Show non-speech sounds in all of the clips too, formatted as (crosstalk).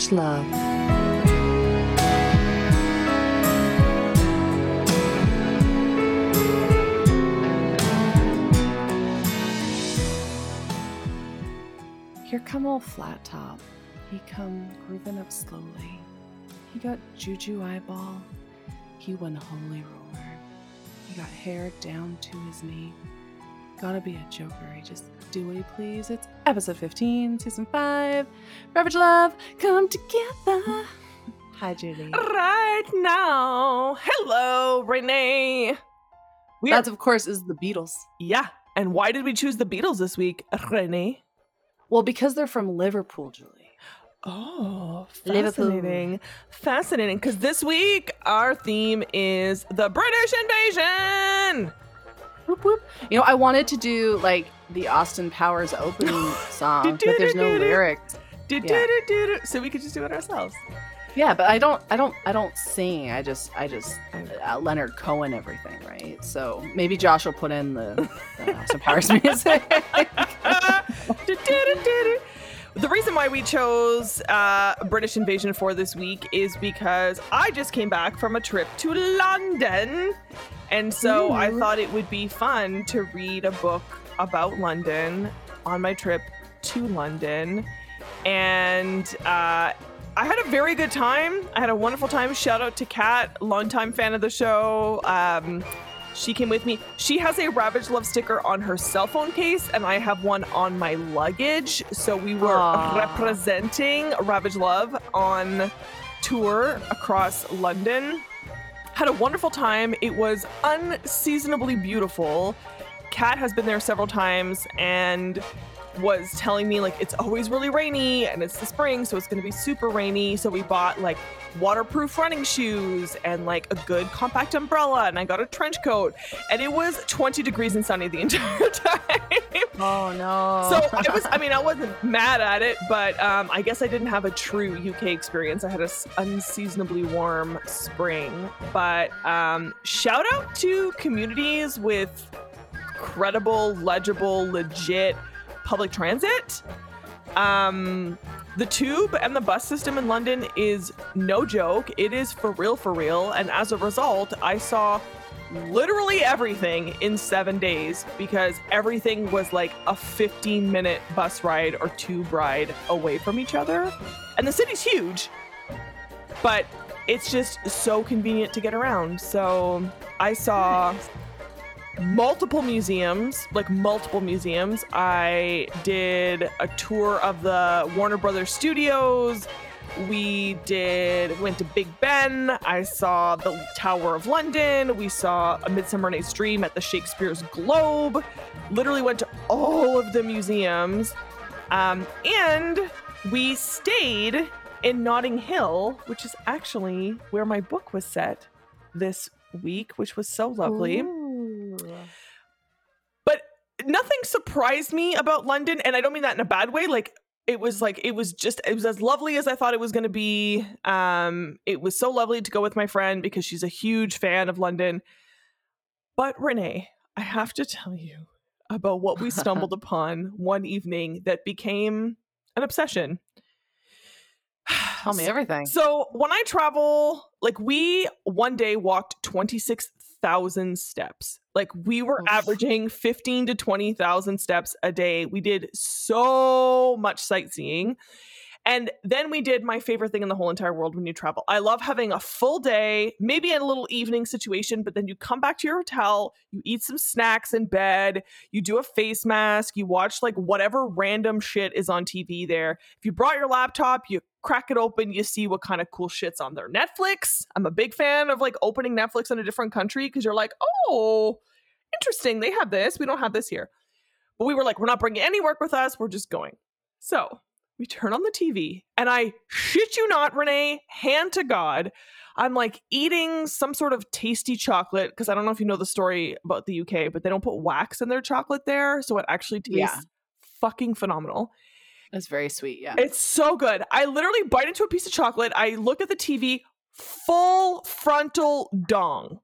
Ravage Love. Here come old flat top. He come grooving up slowly. He got juju eyeball. He went holy roller. He got hair down to his knee. Gotta be a joker. He just do what he please. It's episode 15, season 5. Ravage Love, come together. (laughs) Hi, Julie. Right now. Hello, Renee. We That, are, of course, is the Beatles. yeah. And why did we choose the Beatles this week, Renee? Well, because they're from Liverpool, Julie. Oh, Liverpool. fascinating. Fascinating. Because this week, our theme is the British invasion. Whoop, whoop. You know, I wanted to do like the Austin Powers opening (gasps) song, but there's no lyrics. So we could just do it ourselves. Yeah, but I don't, I don't, I don't sing. I just, I just uh, Leonard Cohen everything, right? So maybe Josh will put in the, the Austin Powers (laughs) music. (laughs) The reason why we chose uh, British Invasion for this week is because I just came back from a trip to London. And so I thought it would be fun to read a book about London on my trip to London. And uh, I had a very good time. I had a wonderful time. Shout out to Kat, longtime fan of the show. Um, she came with me. She has a Ravage Love sticker on her cell phone case, and I have one on my luggage. So we were Aw. representing Ravage Love on tour across London. Had a wonderful time. It was unseasonably beautiful. Kat has been there several times and was telling me like it's always really rainy and it's the spring, so it's gonna be super rainy. So we bought like waterproof running shoes and like a good compact umbrella, and I got a trench coat, and it was 20 degrees and sunny the (laughs) entire time. oh no! So I was, I mean, I wasn't mad at it, but um, I guess I didn't have a true UK experience. I had a unseasonably warm spring. But um, shout out to communities with credible, legible, legit public transit. Um, the tube and the bus system in London is no joke. It is for real, for real. And as a result, I saw literally everything in seven days because everything was like a 15 minute bus ride or tube ride away from each other. And the city's huge, but it's just so convenient to get around. So I saw multiple museums, like multiple museums. I did a tour of the Warner Brothers studios. We did went to Big Ben. I saw the Tower of London. We saw a Midsummer Night's Dream at the Shakespeare's Globe. Literally went to all of the museums. Um, and we stayed in Notting Hill, which is actually where my book was set this week, which was so lovely. Ooh. Nothing surprised me about London, and I don't mean that in a bad way. Like it was like it was just it was as lovely as I thought it was going to be. Um, it was so lovely to go with my friend because she's a huge fan of London. But Renee, I have to tell you about what we (laughs) stumbled upon one evening that became an obsession. (sighs) Tell me everything. So when I travel, like we one day walked 26,000 steps. Like we were averaging 15 to 20,000 steps a day. We did so much sightseeing. And then we did my favorite thing in the whole entire world when you travel. I love having a full day, maybe a little evening situation, but then you come back to your hotel, you eat some snacks in bed, you do a face mask, you watch like whatever random shit is on TV there. If you brought your laptop, you crack it open, you see what kind of cool shit's on their Netflix, I'm a big fan of like opening Netflix in a different country because you're like, oh, interesting. They have this. We don't have this here. But we were like, we're not bringing any work with us. We're just going. So we turn on the TV, and I shit you not, Renee, hand to God. I'm like eating some sort of tasty chocolate because I don't know if you know the story about the UK, but they don't put wax in their chocolate there. So it actually tastes Yeah. fucking phenomenal. It's very sweet. Yeah. It's so good. I literally bite into a piece of chocolate. I look at the TV, full frontal dong.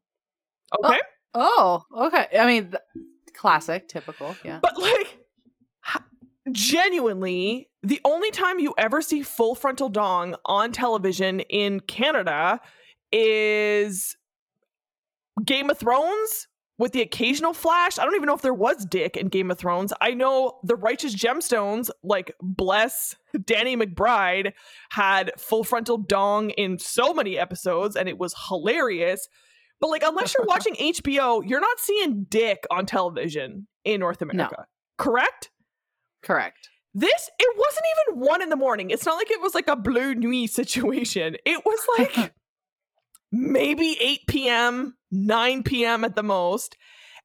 Oh, okay. oh, okay. I mean, th- classic, typical. Yeah. But like, genuinely, the only time you ever see full frontal dong on television in Canada is Game of Thrones with the occasional flash. I don't even know if there was dick in Game of Thrones. I know the Righteous Gemstones, like bless (laughs) Danny McBride, had full frontal dong in so many episodes and it was hilarious. But like unless you're (laughs) watching HBO, you're not seeing dick on television in North America. No. Correct? Correct. This it wasn't even one in the morning. It's not like it was like a Bleu Nuit situation. It was like (laughs) maybe 8 p.m., 9 p.m. at the most.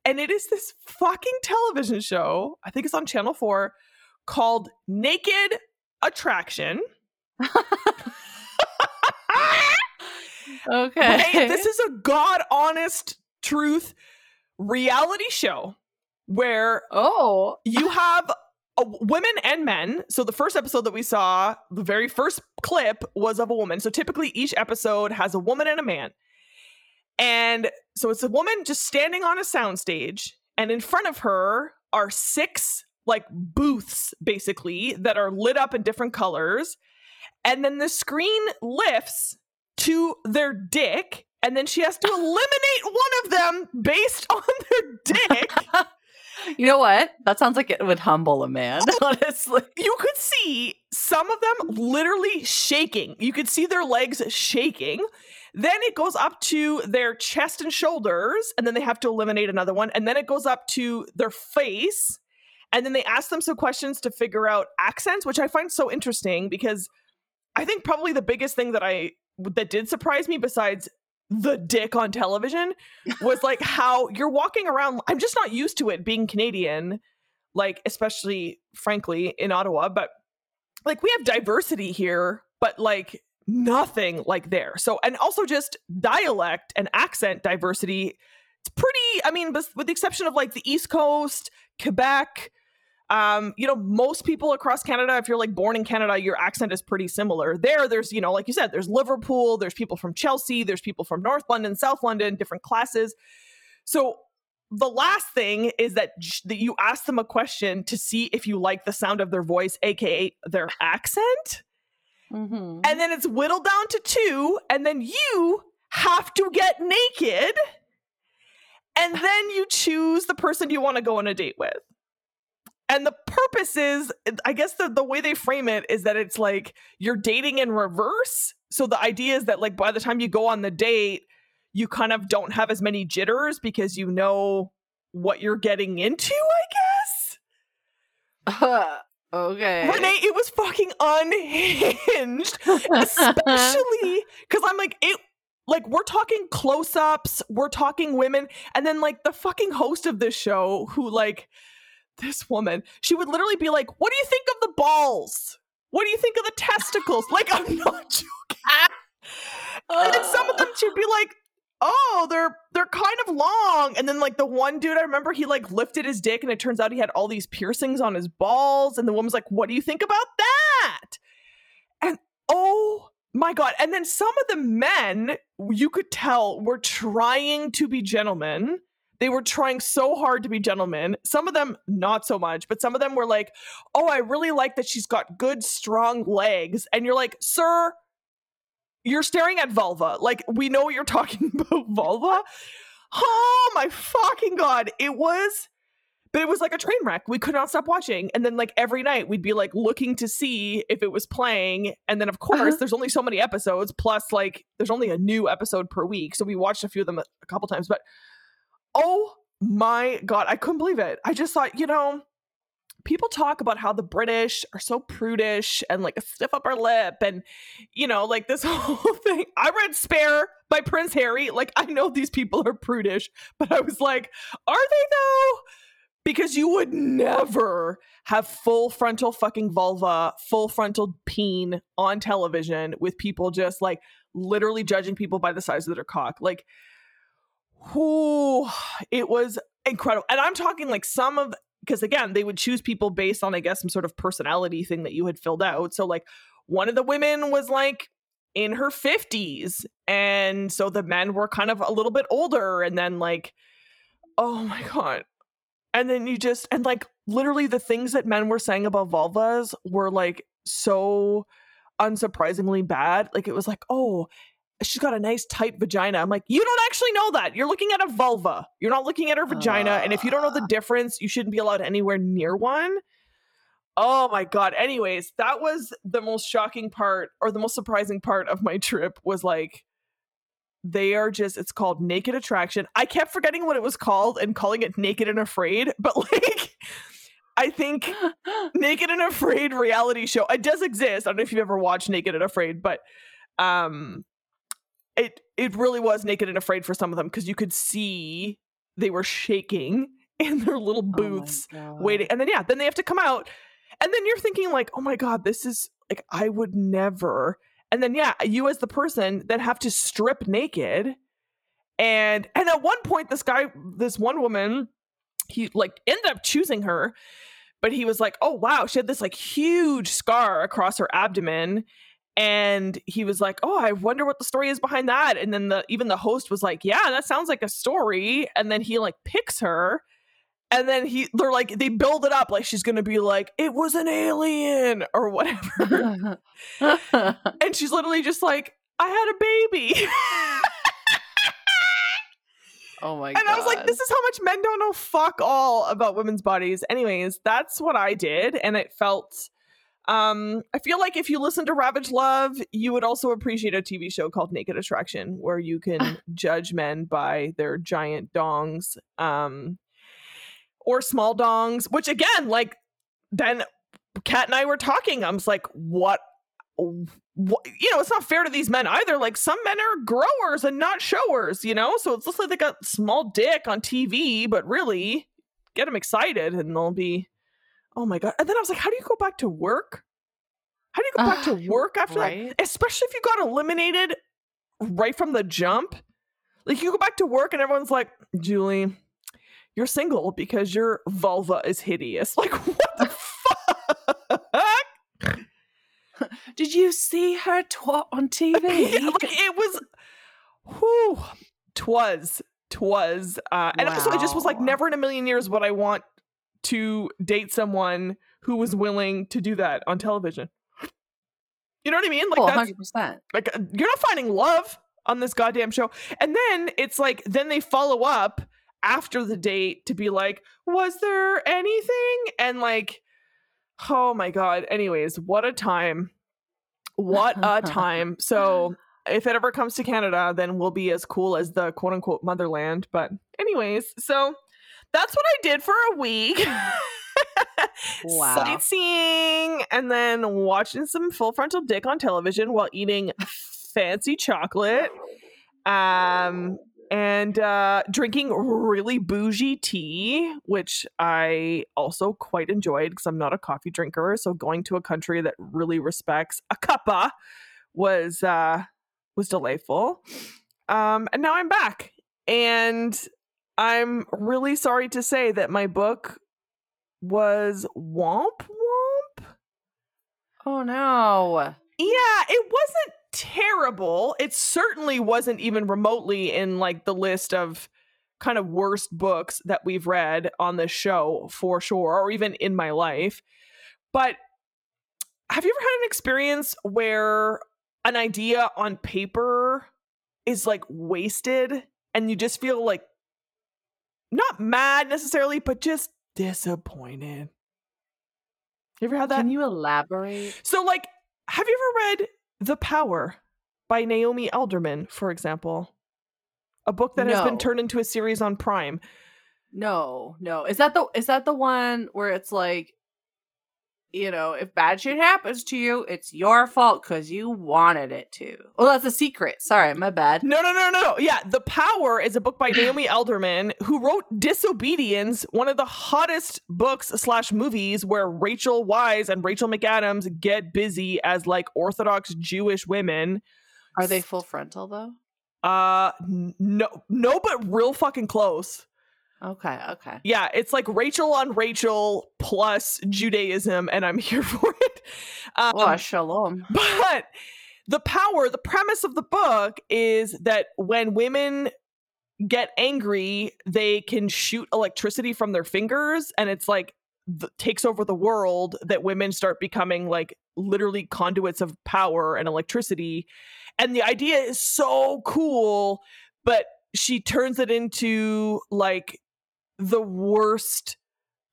And it is this fucking television show, I think it's on Channel 4, called Naked Attraction. (laughs) okay. this is a god honest truth reality show where oh you have uh, women and men. So the first episode that we saw, the very first clip was of a woman. So typically each episode has a woman and a man. And so it's a woman just standing on a soundstage, and in front of her are six like booths basically that are lit up in different colors. And then the screen lifts to their dick, and then she has to (laughs) eliminate one of them based (laughs) on their dick. (laughs) You know what? That sounds like it would humble a man, oh, honestly. You could see some of them literally shaking. You could see their legs shaking. Then it goes up to their chest and shoulders, and then they have to eliminate another one. And then it goes up to their face. And then they ask them some questions to figure out accents, which I find so interesting because I think probably the biggest thing that I that did surprise me besides the dick on television (laughs) was like how you're walking around. I'm just not used to it being Canadian, like, especially frankly in Ottawa, but like we have diversity here, but like nothing like there. So, and also just dialect and accent diversity. It's pretty, I mean, with the exception of like the East Coast, Quebec, um, you know, most people across Canada, if you're like born in Canada, your accent is pretty similar. There, there's, you know, like you said, there's Liverpool, there's people from Chelsea, there's people from North London, South London, different classes. So the last thing is that, that you ask them a question to see if you like the sound of their voice, aka their accent. Mm-hmm. And then it's whittled down to two, and then you have to get naked. And then you choose the person you want to go on a date with. And the purpose is, I guess the, the way they frame it is that it's like you're dating in reverse. So the idea is that like by the time you go on the date, you kind of don't have as many jitters because you know what you're getting into, I guess. Uh, okay. Renee, it was fucking unhinged. (laughs) Especially because I'm like, it like we're talking close-ups, we're talking women, and then like the fucking host of this show who like this woman, she would literally be like, What do you think of the balls? What do you think of the testicles? like, I'm not (laughs) joking. and then some of them she'd be like, Oh, they're they're kind of long. And then like the one dude I remember he like lifted his dick and it turns out he had all these piercings on his balls. And the woman's like, What do you think about that? And oh my god. And then some of the men, you could tell, were trying to be gentlemen they were trying so hard to be gentlemen. Some of them not so much, but some of them were like, "Oh, I really like that she's got good strong legs." And you're like, "Sir, you're staring at vulva. Like we know you're talking (laughs) about vulva." Oh my fucking god. It was but it was like a train wreck. We could not stop watching. And then like every night we'd be like looking to see if it was playing. And then of course uh-huh. there's only so many episodes plus like there's only a new episode per week. So we watched a few of them a couple times, but Oh my God. I couldn't believe it. I just thought, you know, people talk about how the British are so prudish and like a stiff upper lip and, you know, like this (laughs) whole thing. I read Spare by Prince Harry. Like, I know these people are prudish, but I was like, are they though? Because you would never have full frontal fucking vulva, full frontal peen on television with people just like literally judging people by the size of their cock. Like, who it was incredible. And I'm talking like some of because again, they would choose people based on I guess some sort of personality thing that you had filled out. So like one of the women was like in her 50s and so the men were kind of a little bit older and then like oh my god. And then you just and like literally the things that men were saying about vulvas were like so unsurprisingly bad. Like it was like, oh, she's got a nice tight vagina. I'm like, you don't actually know that. You're looking at a vulva. You're not looking at her vagina. Uh, and if you don't know the difference, you shouldn't be allowed anywhere near one. Oh my god. Anyways, that was the most shocking part or the most surprising part of my trip was like they are just it's called Naked Attraction. I kept forgetting what it was called and calling it Naked and Afraid, (laughs) but like I think (laughs) Naked and Afraid reality show. It does exist. I don't know if you've ever watched Naked and Afraid, but um it it really was naked and afraid for some of them because you could see they were shaking (laughs) in their little booths oh waiting and then yeah then they have to come out and then you're thinking like oh my god this is like i would never and then yeah you as the person then have to strip naked and and at one point this guy this one woman he like ended up choosing her but he was like oh wow she had this like huge scar across her abdomen and he was like oh i wonder what the story is behind that. And then the even the host was like yeah that sounds like a story. And then he like picks her and then he they're like they build it up like she's gonna be like it was an alien or whatever. (laughs) And she's literally just like i had a baby. (laughs) Oh my and god and i was like this is how much men don't know fuck all about women's bodies. Anyways that's what i did and it felt um, I feel like if you listen to Ravage Love, you would also appreciate a TV show called Naked Attraction, where you can (laughs) judge men by their giant dongs, um, or small dongs. Which again, like then Kat and I were talking. I was like, what? What, you know, it's not fair to these men either. Like some men are growers and not showers, you know. So it's just like they got small dick on TV, but really get them excited and they'll be Oh my god! And then I was like, how do you go back to work? How do you go back uh, to (sighs) work after right? that? Especially if you got eliminated right from the jump. Like you go back to work and everyone's like, Julie, you're single because your vulva is hideous. (laughs) Like what the fuck? (laughs) Did you see her twat on (laughs) TV? like it was, whew, twas, twas, uh, and wow. so it just was like never in a million years would I want to date someone who was willing to do that on television. You know what I mean? Like oh, that's 100%. Like uh, you're not finding love on this goddamn show. And then it's like then they follow up after the date to be like, "Was there anything?" And like oh my god. Anyways, what a time. What a (laughs) time. So if it ever comes to Canada, then we'll be as cool as the quote unquote motherland. But anyways, so that's what I did for a week. (laughs) wow. Sightseeing and then watching some full frontal dick on television while eating fancy chocolate. Um and uh, drinking really bougie tea, which I also quite enjoyed because I'm not a coffee drinker. So going to a country that really respects a cuppa was uh, was delightful. Um, and now I'm back, and I'm really sorry to say that my book was womp womp. Oh no. Yeah, it wasn't terrible. It certainly wasn't even remotely in like the list of kind of worst books that we've read on this show for sure, or even in my life. But have you ever had an experience where an idea on paper is like wasted and you just feel like not mad necessarily, but just disappointed. You ever had that? Can you elaborate? So, like, have you ever read The Power by Naomi Alderman, for example? A book that no. has been turned into a series on Prime. No, no. Is that the is that the one where it's like you know, if bad shit happens to you, it's your fault because you wanted it to. Well, that's a secret. Sorry, my bad. No, no, no, no, no. Yeah, The Power is a book by Naomi (clears throat) Alderman, who wrote Disobedience, one of the hottest books slash movies where Rachel Weisz and Rachel McAdams get busy as like Orthodox Jewish women. Are they full frontal though? Uh, no, no, but real fucking close. Okay, okay. Yeah, it's like Rachel on Rachel plus Judaism, and I'm (laughs) here for it. Um, oh, shalom. (laughs) But the power, the premise of the book is that when women get angry, they can shoot electricity from their fingers, and it's like th- takes over the world. That women start becoming like literally conduits of power and electricity. And the idea is so cool, but she turns it into like the worst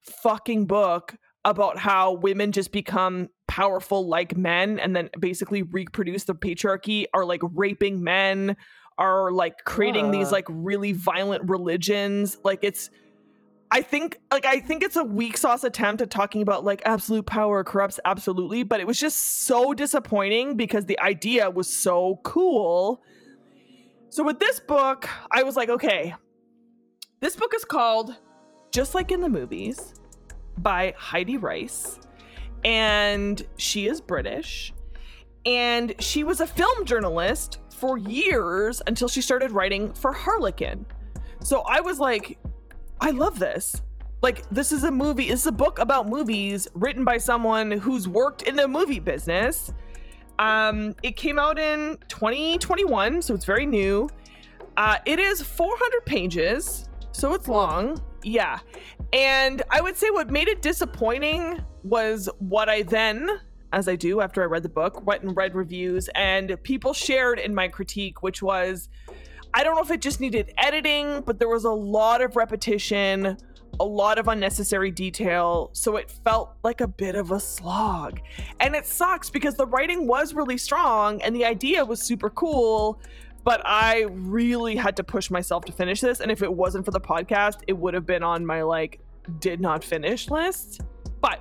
fucking book about how women just become powerful like men and then basically reproduce the patriarchy are like raping men are like creating uh. these like really violent religions like it's I think like I think it's a weak sauce attempt at talking about like absolute power corrupts absolutely, but it was just so disappointing because the idea was so cool. So with this book, I was like, okay, this book is called Just Like in the Movies by Heidi Rice. And she is British. And she was a film journalist for years until she started writing for Harlequin. So I was like, I love this. Like, this is a movie, it's a book about movies written by someone who's worked in the movie business. Um, it came out in 2021, so it's very new. Uh, it is 400 pages, so it's long. Yeah. And I would say what made it disappointing was what I then, as I do after I read the book, went and read reviews, and people shared in my critique, which was I don't know if it just needed editing, but there was a lot of repetition, a lot of unnecessary detail, so it felt like a bit of a slog. And it sucks because the writing was really strong and the idea was super cool, but I really had to push myself to finish this. And if it wasn't for the podcast, it would have been on my like did not finish list. But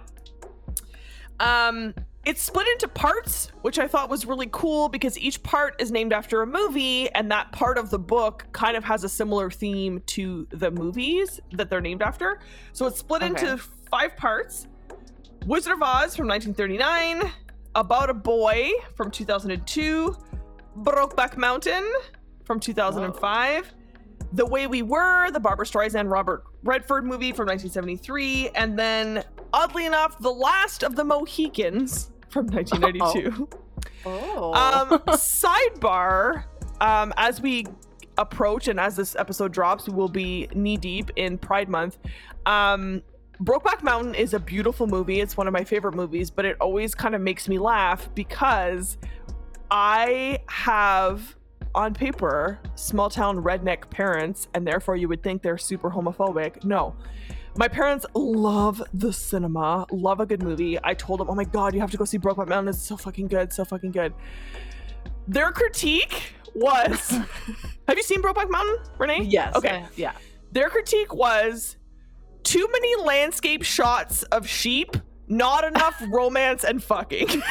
um it's split into parts, which I thought was really cool because each part is named after a movie, and that part of the book kind of has a similar theme to the movies that they're named after. So it's split okay. into five parts Wizard of Oz from 1939, About a Boy from 2002, Brokeback Mountain from 2005. Whoa. The Way We Were, the Barbra Streisand Robert Redford movie from 1973, and then, oddly enough, The Last of the Mohicans from (laughs) 1992. Oh. Um, (laughs) sidebar: um, As we approach and as this episode drops, we will be knee deep in Pride Month. Um, Brokeback Mountain is a beautiful movie. It's one of my favorite movies, but it always kind of makes me laugh because I have on paper small town redneck parents, and therefore you would think they're super homophobic. No. My parents love the cinema, love a good movie. I told them, oh my God, you have to go see Brokeback Mountain. It's so fucking good, so fucking good. Their critique was (laughs) Have you seen Brokeback Mountain, Renee? Yes. Okay. I, yeah. Their critique was too many landscape shots of sheep, not enough (laughs) romance and fucking. (laughs)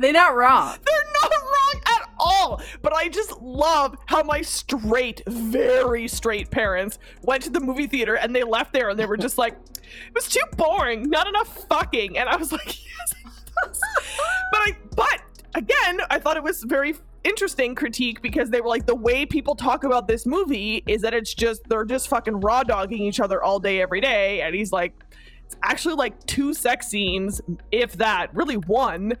They're not wrong. They're not wrong at all. But I just love how my straight, very straight parents went to the movie theater and they left there and they were just like, it was too boring, not enough fucking. And I was like, (laughs) yes, but I, but again, I thought it was very interesting critique because they were like the way people talk about this movie is that it's just they're just fucking raw dogging each other all day every day and he's like it's actually like two sex scenes if that really one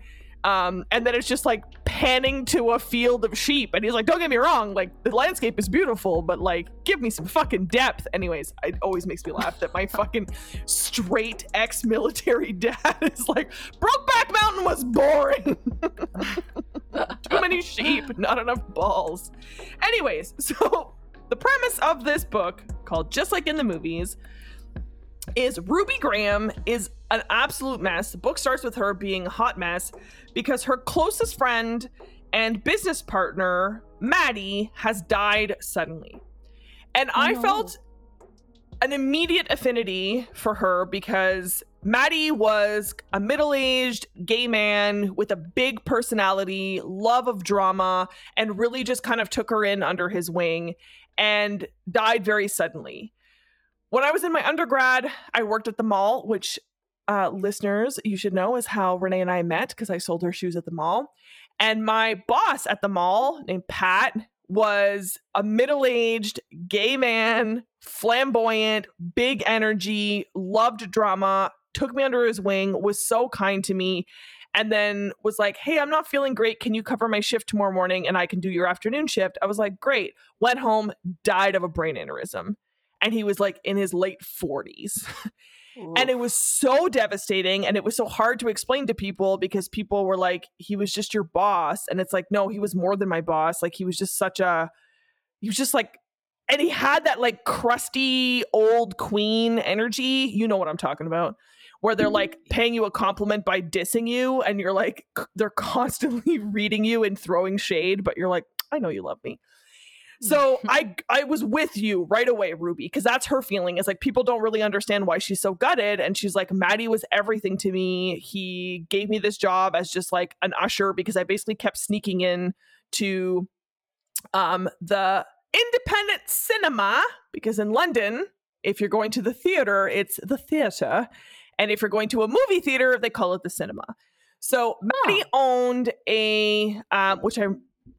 um, and then it's just like panning to a field of sheep. And he's like, don't get me wrong, like the landscape is beautiful, but like give me some fucking depth. Anyways, it always makes me laugh that my (laughs) fucking straight ex military (laughs) dad is like, Brokeback Mountain was boring. (laughs) Too many sheep, not enough balls. Anyways, so the premise of this book, called Just Like in the Movies, is Ruby Graham is an absolute mess. The book starts with her being a hot mess because her closest friend and business partner, Maddie, has died suddenly. And oh, I no. felt an immediate affinity for her because Maddie was a middle aged gay man with a big personality, love of drama, and really just kind of took her in under his wing and died very suddenly. When I was in my undergrad, I worked at the mall, which uh, listeners, you should know is how Renee and I met because I sold her shoes at the mall. And my boss at the mall, named Pat, was a middle aged gay man, flamboyant, big energy, loved drama, took me under his wing, was so kind to me, and then was like, Hey, I'm not feeling great. Can you cover my shift tomorrow morning and I can do your afternoon shift? I was like, Great. Went home, died of a brain aneurysm. And he was like in his late 40s. and it was so devastating and it was so hard to explain to people because people were like he was just your boss. And it's like no he was more than my boss. Like he was just such a he was just like and he had that like crusty old queen energy you know what i'm talking about where they're mm-hmm. like paying you a compliment by dissing you and you're like they're (laughs) constantly reading you and throwing shade but you're like i know you love me so (laughs) I I was with you right away, Ruby, because that's her feeling. Is like people don't really understand why she's so gutted, and she's like, Matty was everything to me. He gave me this job as just like an usher because I basically kept sneaking in to um the independent cinema because in London, if you're going to the theater, it's the theater, and if you're going to a movie theater, they call it the cinema. So Matty owned a, um, which I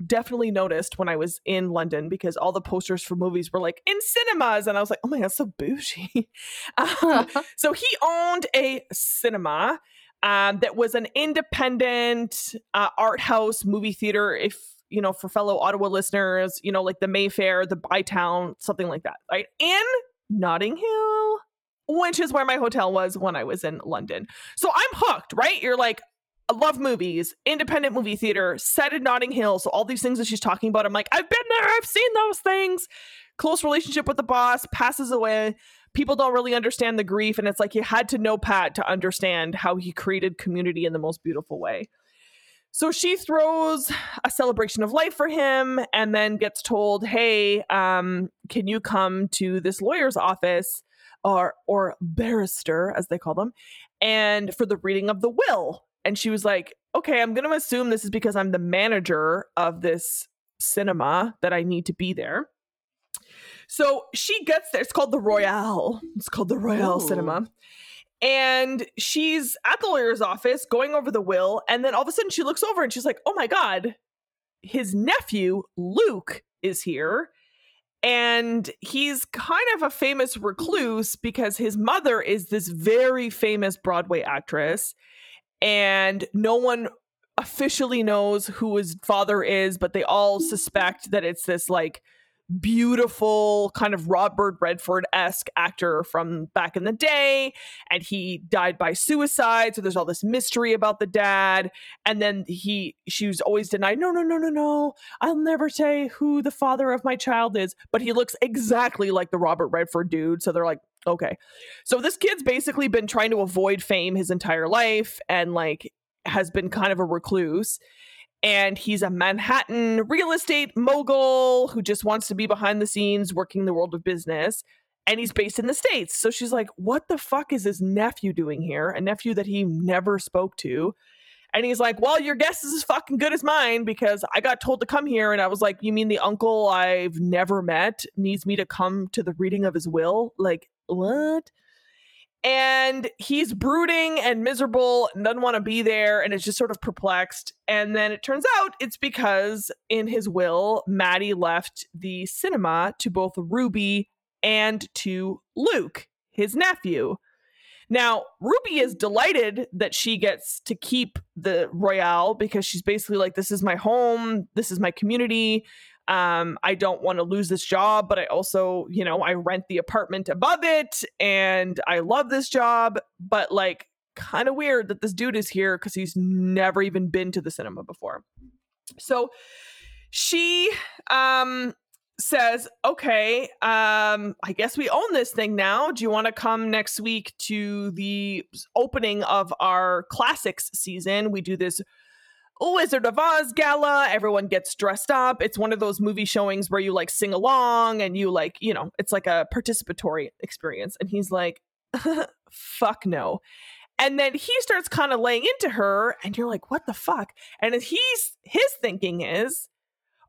definitely noticed when I was in London because all the posters for movies were like in cinemas, and I was like, oh my god, so bougie. (laughs) um, (laughs) so he owned a cinema um, that was an independent uh, art house movie theater. If you know, for fellow Ottawa listeners, you know, like the Mayfair, the ByTowne, something like that, right? In Notting Hill, which is where my hotel was when I was in London. So I'm hooked, right? You're like, I love movies, independent movie theater, set in Notting Hill. So all these things that she's talking about, I'm like, I've been there, I've seen those things. Close relationship with the boss, passes away. People don't really understand the grief, and it's like you had to know Pat to understand how he created community in the most beautiful way. So she throws a celebration of life for him and then gets told, Hey, um, can you come to this lawyer's office or or barrister, as they call them, and for the reading of the will and she was like, okay, I'm going to assume this is because I'm the manager of this cinema that I need to be there. So she gets there. It's called the Royale. It's called the Royale Ooh. Cinema. And she's at the lawyer's office going over the will. And then all of a sudden she looks over and she's like, oh my God, his nephew, Luke, is here. And he's kind of a famous recluse because his mother is this very famous Broadway actress and no one officially knows who his father is, but they all suspect that it's this like beautiful kind of Robert Redford esque actor from back in the day, and he died by suicide. So there's all this mystery about the dad, and then he she was always denied. No, no, no, no, no. I'll never say who the father of my child is, but he looks exactly like the Robert Redford dude. So they're like, okay. So this kid's basically been trying to avoid fame his entire life, and like has been kind of a recluse and he's a Manhattan real estate mogul who just wants to be behind the scenes working the world of business. And he's based in the States. So she's like, What the fuck is his nephew doing here? A nephew that he never spoke to. And he's like, Well, your guess is as fucking good as mine because I got told to come here. And I was like, You mean the uncle I've never met needs me to come to the reading of his will? Like, what? and he's brooding and miserable and doesn't want to be there and is just sort of perplexed and then it turns out it's because in his will matty left the cinema to both ruby and to luke his nephew now ruby is delighted that she gets to keep the royale because she's basically like this is my home this is my community um, I don't want to lose this job, but I also, you know, I rent the apartment above it and I love this job, but like kind of weird that this dude is here because he's never even been to the cinema before. So she um says, "Okay, um I guess we own this thing now. Do you want to come next week to the opening of our classics season? We do this Wizard of Oz gala. Everyone gets dressed up. It's one of those movie showings where you like sing along and you like, you know, it's like a participatory experience. And he's like, (laughs) fuck no. And then he starts kind of laying into her, and you're like, what the fuck? And he's his thinking is,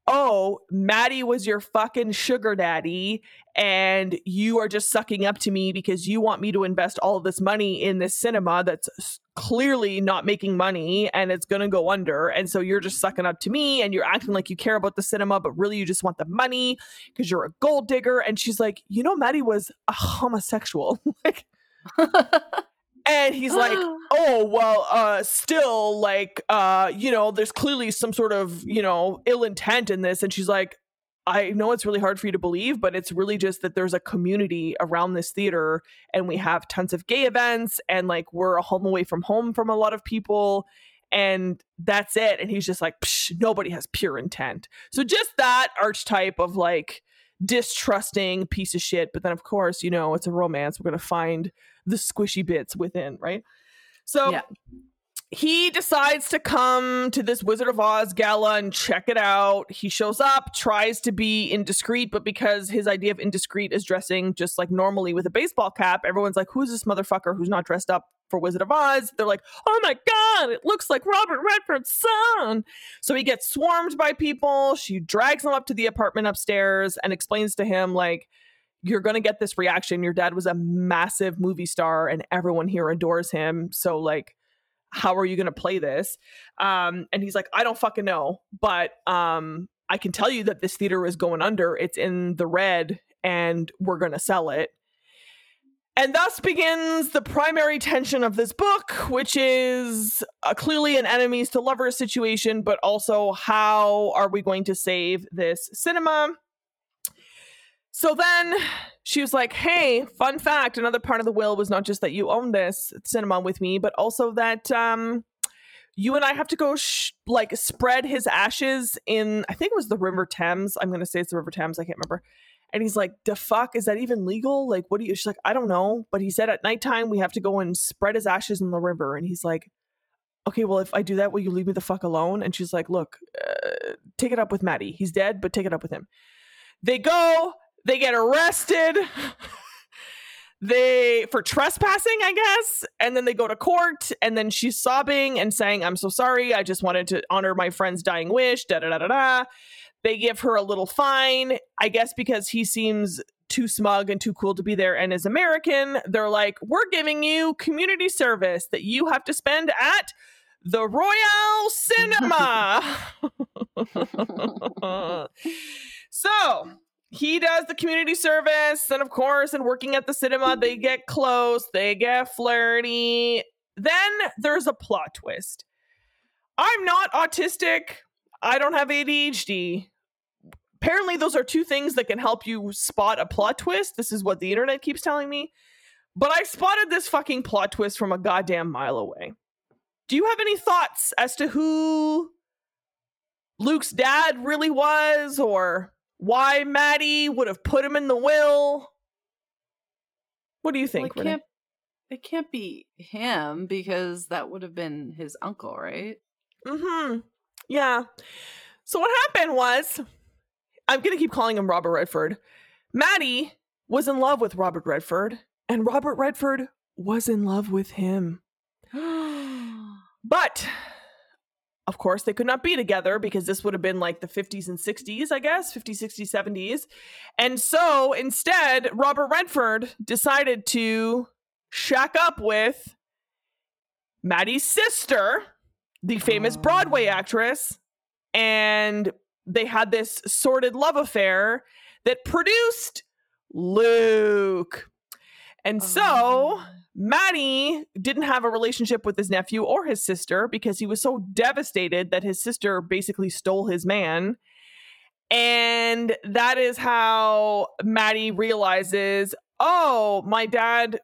oh, Maddie was your fucking sugar daddy, and you are just sucking up to me because you want me to invest all this money in this cinema that's clearly not making money and it's going to go under. And so you're just sucking up to me and you're acting like you care about the cinema, but really you just want the money because you're a gold digger. And she's like, you know, Maddie was a homosexual. (laughs) like, (laughs) and he's like (gasps) oh well uh still like uh you know there's clearly some sort of you know ill intent in this and she's like I know it's really hard for you to believe, but it's really just that there's a community around this theater and we have tons of gay events and like we're a home away from home from a lot of people and that's it. And he's just like, nobody has pure intent. So just that archetype of like distrusting piece of shit. But then, of course, you know, it's a romance. We're going to find the squishy bits within, right? So. Yeah he decides to come to this Wizard of Oz gala and check it out. He shows up, tries to be indiscreet, but because his idea of indiscreet is dressing just like normally with a baseball cap, everyone's like, Who's this motherfucker who's not dressed up for Wizard of Oz? They're like, Oh my God, it looks like Robert Redford's son. So he gets swarmed by people. She drags him up to the apartment upstairs and explains to him, like, you're going to get this reaction. Your dad was a massive movie star and everyone here adores him. So, like, how are you going to play this? Um, and he's like, I don't fucking know, but um, I can tell you that this theater is going under. It's in the red, and we're going to sell it. And thus begins the primary tension of this book, which is uh, clearly an enemies to lovers situation, but also how are we going to save this cinema? So then she was like, Hey, fun fact another part of the will was not just that you own this cinema with me, but also that um, you and I have to go sh- like spread his ashes in, I think it was the River Thames. I'm going to say it's the River Thames. I can't remember. And he's like, the fuck? Is that even legal? Like, what do you? She's like, I don't know. But he said at nighttime we have to go and spread his ashes in the river. And he's like, okay, well, if I do that, will you leave me the fuck alone? And she's like, look, uh, take it up with Maddie. He's dead, but take it up with him. They go, they get arrested. they for trespassing, I guess, and then they go to court, and then she's sobbing and saying, "I'm so sorry. I just wanted to honor my friend's dying wish." Da da da da da. They give her a little fine, I guess, because he seems too smug and too cool to be there and is American. They're like, "We're giving you community service that you have to spend at." the Royale Cinema. (laughs) (laughs) so he does the community service and of course and working at the cinema they get close they get flirty. Then there's a plot twist. I'm not autistic. I don't have adhd apparently those are two things that can help you spot a plot twist. This is what the internet keeps telling me. But i spotted this fucking plot twist from a goddamn mile away. Do you have any thoughts as to who luke's dad really was or why Maddie would have put him in the will. What do you think? Well, it, can't, it can't be him because that would have been his uncle, right? Mm-hmm. Yeah. So what happened was, I'm gonna keep calling him Robert Redford. Maddie was in love with Robert Redford, and Robert Redford was in love with him. (gasps) but of course, they could not be together because this would have been like the 50s and 60s, I guess, 50s, 60s, 70s. And so instead, Robert Redford decided to shack up with Maddie's sister, the famous Broadway oh. actress. And they had this sordid love affair that produced Luke. And so oh. Maddie didn't have a relationship with his nephew or his sister because he was so devastated that his sister basically stole his man. And that is how Maddie realizes, oh, my dad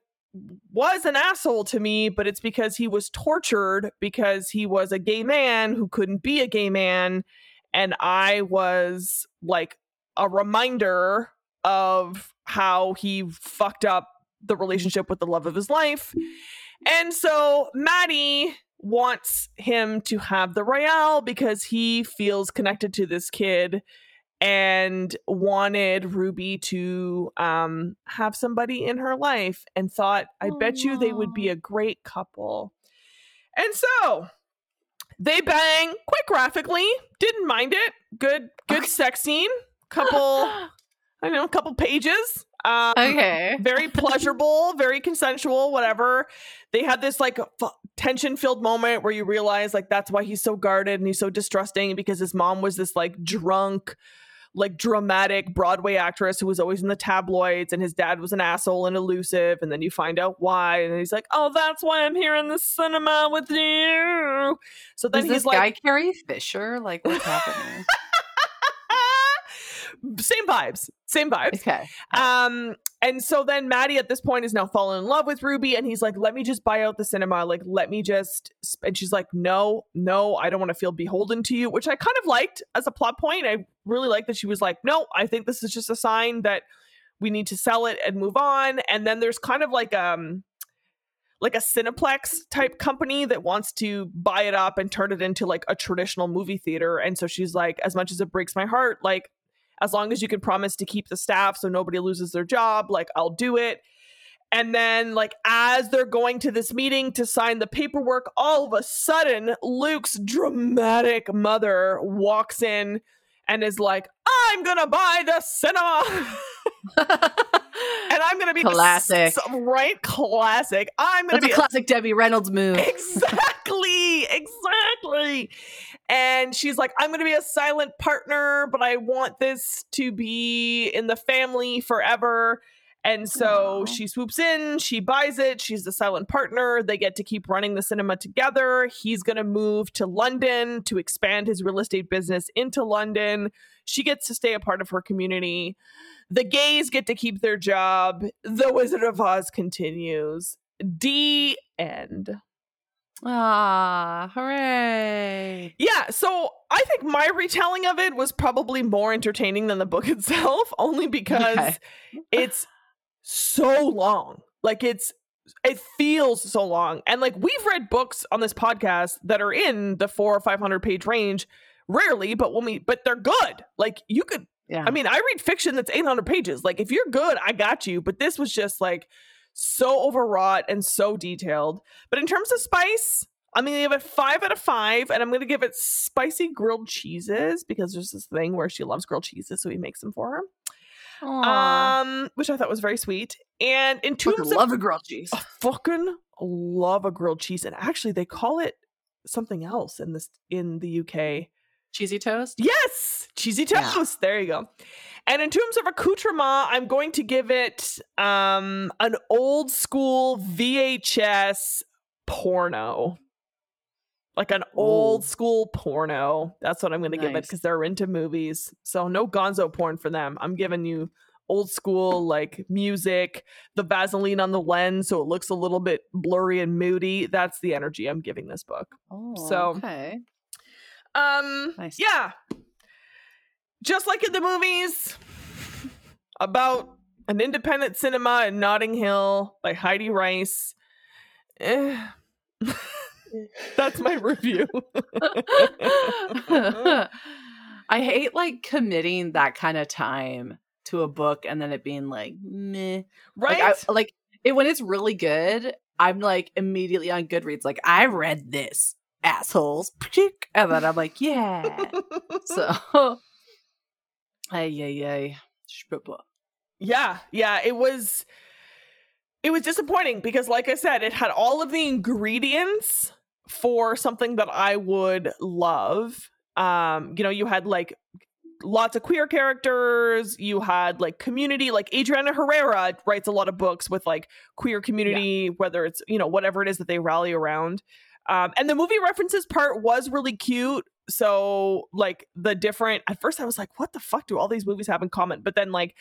was an asshole to me, but it's because he was tortured because he was a gay man who couldn't be a gay man. And I was like a reminder of how he fucked up the relationship with the love of his life. And so Maddie wants him to have the Royale because he feels connected to this kid and wanted Ruby to um, have somebody in her life and thought, I Aww. bet you they would be a great couple. And so they bang quite graphically, didn't mind it. Good, good okay. sex scene. (gasps) Couple, I don't know, a couple pages. Um, okay. (laughs) very pleasurable, very consensual, whatever. They had this like f- tension filled moment where you realize like that's why he's so guarded and he's so distrusting because his mom was this like drunk, like dramatic Broadway actress who was always in the tabloids and his dad was an asshole and elusive. And then you find out why. And he's like, oh, that's why I'm here in the cinema with you. So then Is he's like, guy Carrie Fisher? Like, what's happening? (laughs) same vibes, same vibes. Okay. Um, and so then Maddie at this point is now fallen in love with Ruby, and he's like, "Let me just buy out the cinema. Like, let me just." And she's like, "No, no, I don't want to feel beholden to you," which I kind of liked as a plot point. I really liked that she was like, "No, I think this is just a sign that we need to sell it and move on." And then there's kind of like um like a Cineplex type company that wants to buy it up and turn it into like a traditional movie theater. And so she's like, as much as it breaks my heart, like as long as you can promise to keep the staff so nobody loses their job, like I'll do it. And then, like, as they're going to this meeting to sign the paperwork, all of a sudden, Luke's dramatic mother walks in and is like, I'm gonna buy the cinema. (laughs) and I'm gonna be Classic. s- right? Classic. I'm gonna That's be a classic Debbie Reynolds move. exactly exactly and she's like i'm going to be a silent partner but i want this to be in the family forever and so Aw. she swoops in she buys it she's the silent partner they get to keep running the cinema together he's going to move to london to expand his real estate business into london she gets to stay a part of her community the gays get to keep their job the wizard of oz continues d end Ah, hooray. Yeah, so I think my retelling of it was probably more entertaining than the book (laughs) itself, only because Okay. it's so long. Like it's it feels so long. And like we've read books on this podcast that are in the 4 or 500 page range rarely, but when we but they're good. Like you could Yeah. I mean, I read fiction that's 800 pages. Like if you're good, I got you, but this was just like so overwrought and so detailed. But in terms of spice, I'm gonna give it five out of five, and I'm gonna give it spicy grilled cheeses because there's this thing where she loves grilled cheeses, so he makes them for her. Aw. Um, which I thought was very sweet. And in Fucking terms of love a grilled cheese. I fucking love a grilled cheese, and actually they call it something else in this in the UK. Cheesy toast? Yes, cheesy Yeah. toast. There you go. And in terms of accoutrement, I'm going to give it um an old school VHS porno. Like an old school porno. That's what I'm going to give it because they're into movies. So no gonzo porn for them. I'm giving you old school like music, the Vaseline on the lens so it looks a little bit blurry and moody. That's the energy I'm giving this book. Oh, So- okay. Um Nice. yeah. Just like in the movies about an independent cinema in Notting Hill by Heidi Rice. Eh. (laughs) That's my review. (laughs) I hate like committing that kind of time to a book and then it being like meh. right? Like, I, like it, when it's really good, I'm like immediately on Goodreads, like I read this, assholes, and then I'm like, yeah. (laughs) So, ay ay ay, yeah, yeah, it was it was disappointing because like I said, it had all of the ingredients for something that I would love. Um, you know, you had like lots of queer characters, you had like community, like Adriana Herrera writes a lot of books with like queer community, whether it's, you know, whatever it is that they rally around. Um, and the movie references part was really cute. So, like, the different, at first I was like, what the fuck do all these movies have in common? But then, like,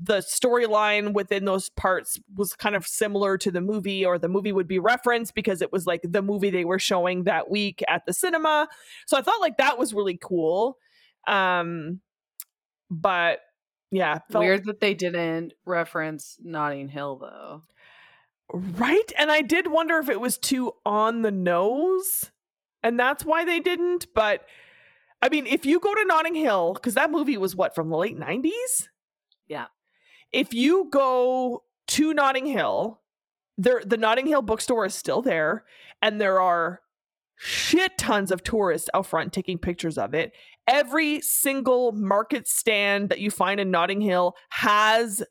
the storyline within those parts was kind of similar to the movie, or the movie would be referenced because it was like the movie they were showing that week at the cinema. So, I thought like that was really cool. Um, but yeah, felt- Weird that they didn't reference Notting Hill though. Right? And I did wonder if it was too on the nose and that's why they didn't. But I mean, if you go to Notting Hill, because that movie was what, from the late 90s? Yeah. If you go to Notting Hill, there the Notting Hill bookstore is still there, and there are shit tons of tourists out front taking pictures of it. Every single market stand that you find in Notting Hill has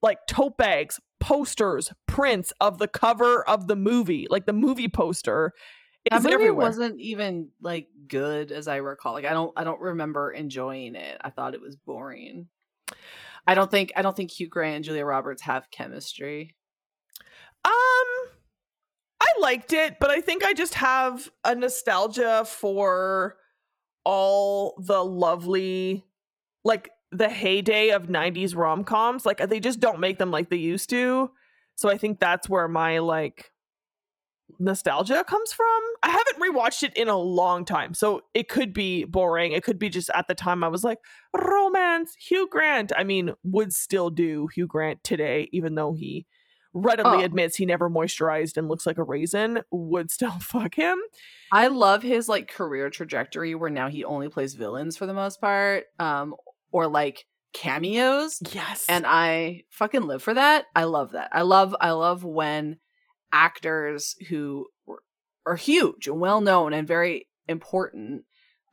like tote bags, posters, prints of the cover of the movie, like the movie poster. That movie everywhere. wasn't even like good as I recall. Like I don't I don't remember enjoying it. I thought it was boring. I don't think I don't think Hugh Grant and Julia Roberts have chemistry. Um, I liked it, but I think I just have a nostalgia for all the lovely, like the heyday of 90s rom-coms. Like they just don't make them like they used to. So I think that's where my like nostalgia comes from. I haven't rewatched it in a long time. So it could be boring. It could be just at the time I was like, romance, Hugh Grant. I mean, would still do Hugh Grant today, even though he readily Oh. admits he never moisturized and looks like a raisin, would still (laughs) fuck him. I love his like career trajectory where now he only plays villains for the most part, um, or like cameos. Yes. and I fucking live for that. I love that. I love I love when actors who were- are huge and well known and very important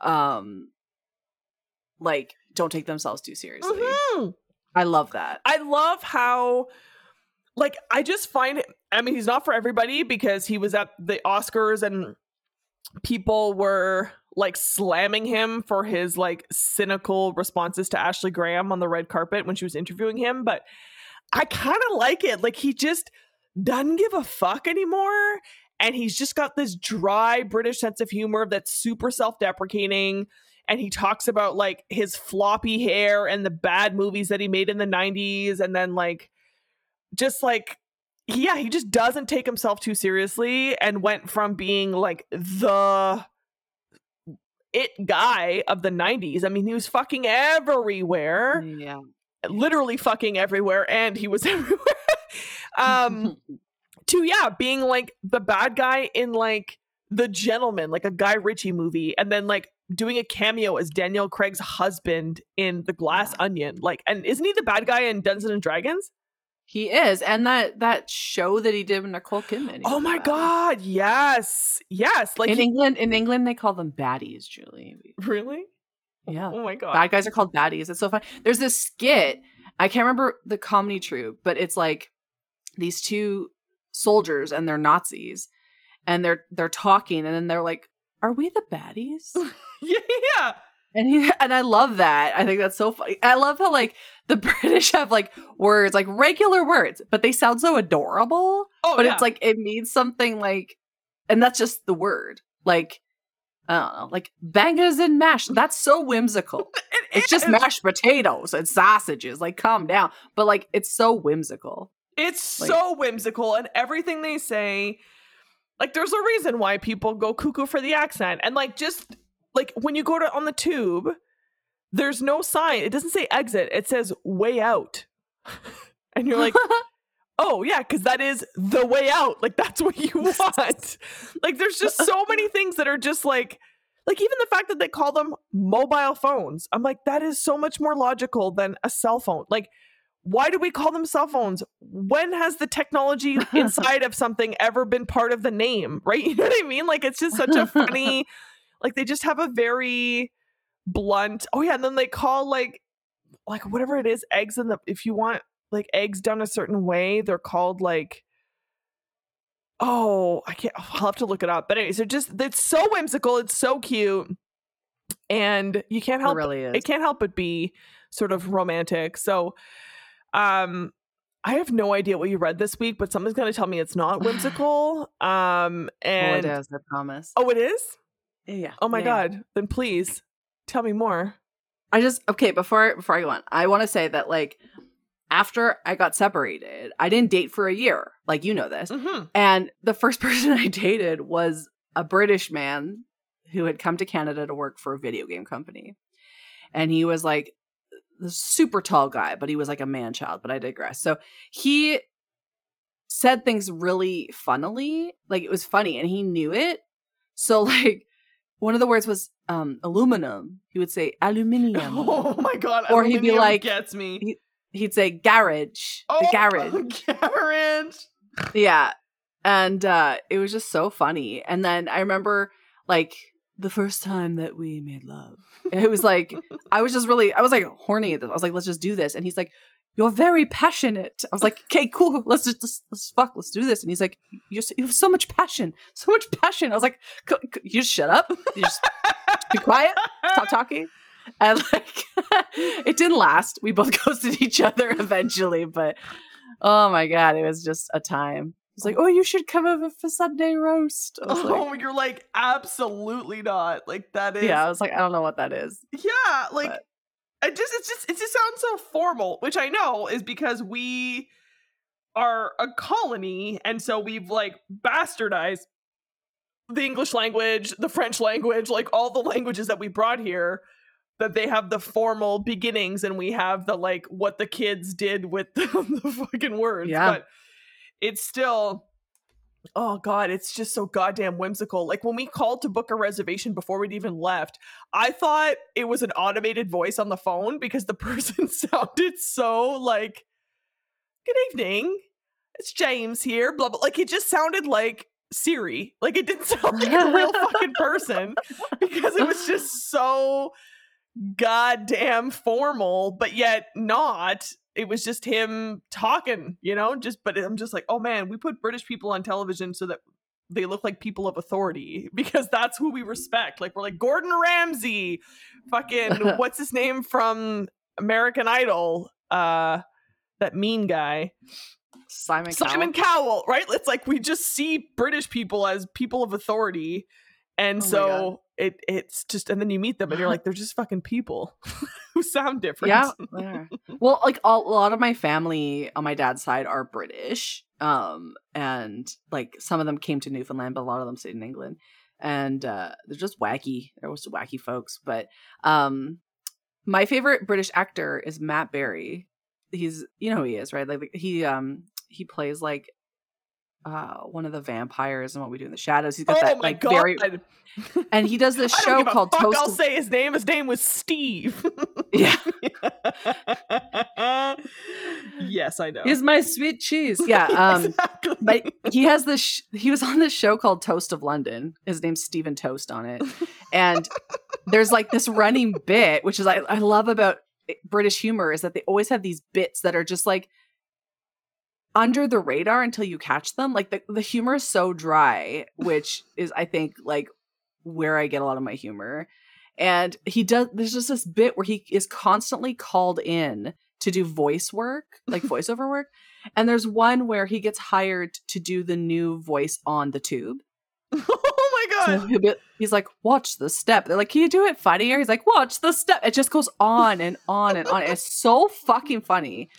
um like don't take themselves too seriously. Mhm. I love that. I love how like I just find it I mean he's not for everybody because he was at the Oscars and people were like slamming him for his like cynical responses to Ashley Graham on the red carpet when she was interviewing him but I kind of like it like he just doesn't give a fuck anymore and he's just got this dry British sense of humor that's super self-deprecating. And he talks about like his floppy hair and the bad movies that he made in the 90s and then like just like yeah he just doesn't take himself too seriously and went from being like the it guy of the 90s i mean he was fucking everywhere. Yeah. literally fucking everywhere. And he was (laughs) everywhere. Um (laughs) to yeah being like the bad guy in like the gentleman like a guy ritchie movie and then like doing a cameo as daniel craig's husband in the glass Yeah. onion like and isn't he the bad guy in dungeons and dragons he is. And that that show that he did with Nicole Kidman. oh my god yes yes like in he- England in England they call them baddies, Julie. really Yeah. oh my god Bad guys are called baddies. It's so fun. There's this skit. I can't remember the comedy troupe, but it's like these two soldiers and they're Nazis, and they're they're talking, and then they're like, "Are we the baddies?" yeah (laughs) yeah And he and I love that. I think that's so funny. I love how like the (laughs) British have like words, like regular words, but they sound so adorable. oh but yeah. it's like it means something like, and that's just the word. Like I don't know, like bangers and mash. That's so whimsical. (laughs) It It's just is. mashed potatoes and sausages. Like, calm down. But like, it's so whimsical. It's Like- so whimsical, and everything they say, like, there's a reason why people go cuckoo for the accent. And like, just like when you go to on the tube, there's no sign. It doesn't say exit. It says way out, (laughs) and you're like, (laughs) oh yeah, because that is the way out. Like that's what you (laughs) want. like, there's just so many things that are just like. Like even the fact that they call them mobile phones, I'm like that is so much more logical than a cell phone. Like why do we call them cell phones? When has the technology (laughs) inside of something ever been part of the name? Right? (laughs) You know what I mean? Like it's just such a funny, (laughs) like they just have a very blunt. Oh yeah, and then they call like like whatever it is, eggs in the if you want like eggs done a certain way, they're called like oh, I can't oh, I'll have to look it up. But anyways, they're just it's so whimsical, it's so cute. And you can't It help really is. it can't help but be sort of romantic. So um I have no idea what you read this week, but someone's gonna tell me it's not (gasps) whimsical. Um oh, and it is. I promise. oh it is? yeah. Oh my Yeah. god. Then please tell me more. I just okay before before I go on. I want to say that like after I got separated, I didn't date for a year. Like you know this. Mm-hmm. And the first (laughs) person I dated was a British man who had come to Canada to work for a video game company. And he was like super tall guy, but he was like a man child, but I digress. So he said things really funnily, like it was funny and he knew it. So (laughs) like one of the words was um aluminum. He would say (laughs) aluminium. Oh my god. Or he'd be like- gets me. He'd say garage. Oh, the garage. (laughs) garage. Yeah. And uh it was just so funny. And then I remember like the first time that we made love. It was like I was just really I was like horny. I was like, let's just do this. And he's like, You're very passionate. I was like, okay, cool. Let's just let's, let's fuck, let's do this. And he's like, you s- you have so much passion. So much passion. I was like, "C- c- you shut up. You just be quiet. Stop talking. And like (laughs) it didn't last. We both (laughs) ghosted each other eventually, but oh my god, it was just a time. He's like, "Oh, you should come over for Sunday roast." Was like, Oh, you're like absolutely not. Like that is yeah, I was like, I don't know what that is. Yeah, like But- it just it's just it just sounds so formal, which I know is because we are a colony, and so we've like bastardized the English language, the French language, like all the languages that we brought here. That they have the formal beginnings, and we have the like what the kids did with the, (laughs) the fucking words. Yeah. But it's still oh god it's just so goddamn whimsical. Like when we called to book a reservation before we'd even left i thought it was an automated voice on the phone because the (laughs) person sounded so like good evening it's james here blah blah like it just sounded like siri. Like it didn't (laughs) sound like a real fucking person because it was just so goddamn formal but yet not it was just him talking, you know, just but I'm just like, oh man, we put British people on television so that they look like people of authority (laughs) because that's who we respect. Like we're like Gordon Ramsay, fucking (laughs) what's his name from American Idol? Uh that mean guy. Simon Simon Cowell, right? It's like we just see British people as people of authority. And Oh so it it's just and then you meet them and you're like, they're just fucking people (laughs) who sound different. Yeah. (laughs) well, like all, a lot of my family on my dad's side are British. Um, and like some of them came to Newfoundland, but a lot of them stayed in England. And uh they're just wacky. They're just wacky folks. But um my favorite British actor is Matt Berry. He's you know who he is, right? Like he um he plays like uh one of the vampires and what we do in the shadows. He's got oh that my like god. very and he does (laughs) this show called fuck, Toast I'll say his name. His name was Steve. Yeah. (laughs) yes, I know. He's my sweet cheese. Yeah. (laughs) Um exactly. but he has this sh- he was on this show called toast of london his name's steven toast on it and there's like this running bit which is I, I love about british humor is that they always have these bits that are just like under the radar until you catch them like the, the humor is so dry (laughs) which is i think like where i get a lot of my humor and he does there's just this bit where he is constantly called in to do voice work like (laughs) voiceover work and there's one where he gets hired to do the new voice on the tube. (laughs) oh my god. he'll be, he's like, watch the step. They're like, can you do it funnier? He's like, watch the step. It just goes on and on and on. It's so fucking funny.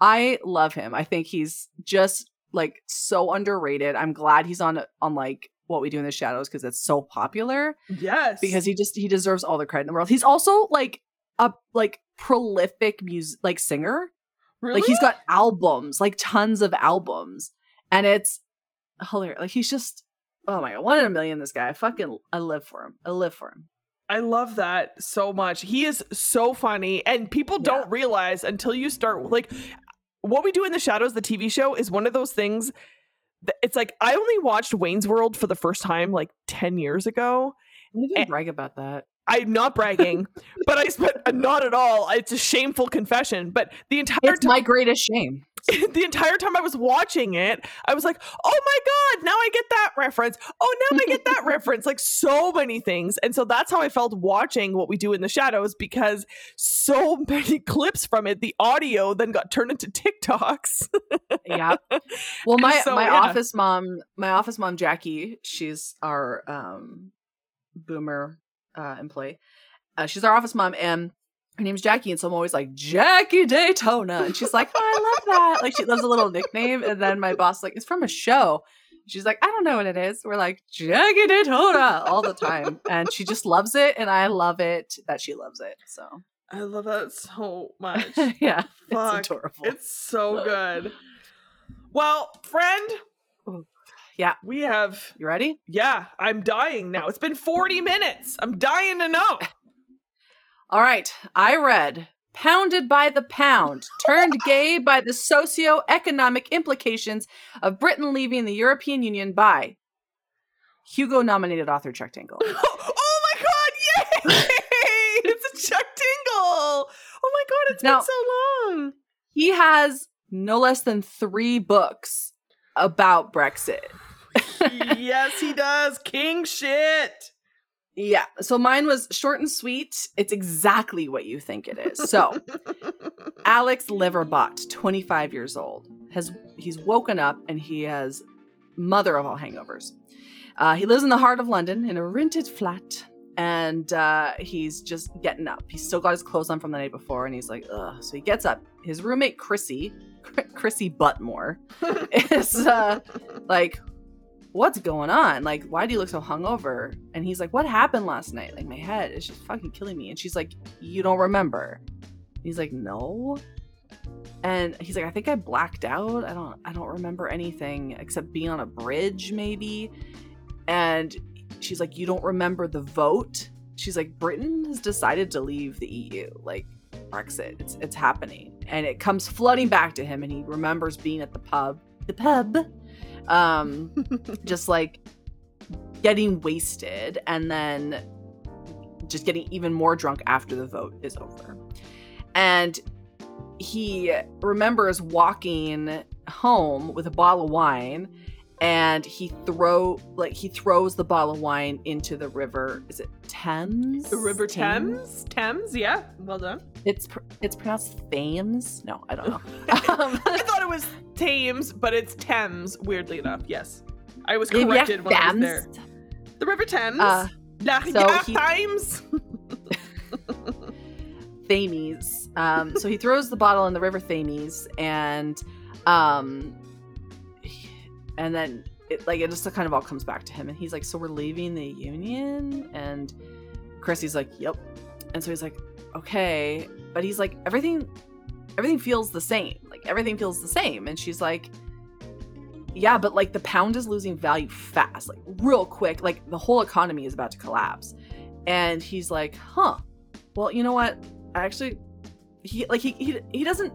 I love him. I think he's just like so underrated. I'm glad he's on on like what we do in the shadows because it's so popular Yes. because he just he deserves all the credit in the world. He's also like a like prolific music like singer. really? Like he's got albums, like tons of albums, and it's hilarious. Like he's just oh my god, one in a million. This guy, I fucking, I live for him. I live for him. I love that so much. He is so funny, and people Yeah. don't realize until you start like what we do in the shadows. The TV show is one of those things. That it's like I only watched Wayne's World for the first time like ten years ago. I'm Eh, gonna brag about that. I'm not bragging, but I spent not at all. It's a shameful confession. But the entire It's time, my greatest shame. (laughs) the entire time I was watching it, I was like, "Oh my god, now I get that reference. Oh, now I get that (laughs) reference." Like so many things, and so that's how I felt watching what we do in the shadows because so many (laughs) clips from it, the audio then got turned into TikToks. Yeah. Well, my So, my yeah. office mom, my office mom Jackie, she's our um boomer uh employee. Uh, she's our office mom and her name's Jackie, and so I'm always like Jackie Daytona, and she's like, "Oh, I love that." Like she loves a little nickname, and then my boss like, "It's from a show." She's like, "I don't know what it is." We're like Jackie Daytona all the time, and she just loves it, and I love it that she loves it. So I love that so much. (laughs) yeah, Fuck. it's adorable. It's so good. Well, friend. Ooh. Yeah. We have you ready? yeah, I'm dying now. It's been 40 minutes. I'm dying to know. All right, I read Pounded by the Pound, turned gay by the socio-economic implications of Britain leaving the European Union by Hugo nominated author Chuck Tingle. (laughs) oh my god, yay! it's a Chuck Tingle. Oh my god, it's Now- been so long. He has no less than three books about Brexit. yes, he does. King shit. Yeah, so mine was short and sweet. It's exactly what you think it is. So, (laughs) Alex Liverbot, 25 years old, has he's woken up and he has mother of all hangovers. Uh, he lives in the heart of London in a rented flat. and uh, he's just getting up. He's still got his clothes on from the night before, and he's like, ugh. So he gets up. His roommate Chrissy, Chrissy Buttmore, (laughs) is uh, like, what's going on? Like, why do you look so hungover? And he's like, what happened last night? Like, my head is just fucking killing me. And she's like, you don't remember? He's like, no. And he's like, I think I blacked out. I don't, I don't remember anything except being on a bridge, maybe. And she's like, you don't remember the vote? She's like, Britain has decided to leave the EU. Like, Brexit, it's it's happening, and it comes flooding back to him, and he remembers being at the pub, the pub, um, (laughs) just like getting wasted, and then just getting even more drunk after the vote is over, and he remembers walking home with a bottle of wine and he throw like he throws the bottle of wine into the river. Is it Thames? The River Thames? Thames, yeah. Well done. It's pr- it's pronounced Thames. No, I don't (laughs) know. (laughs) um, I thought it was Thames, but it's Thames. Weirdly enough, yes, I was corrected when I was there. The River Thames. Uh, La so he, Thames. (laughs) Thames. Um, so he throws the bottle in the River Thames, and um, and then it like it just kind of all comes back to him and he's like so we're leaving the union? And chrissy's like yep. And so he's like okay. But he's like everything everything feels the same. Like everything feels the same. And she's like yeah but like the pound is losing value fast. Like real quick. Like the whole economy is about to collapse. And he's like huh. Well you know what? I actually he like he he, he doesn't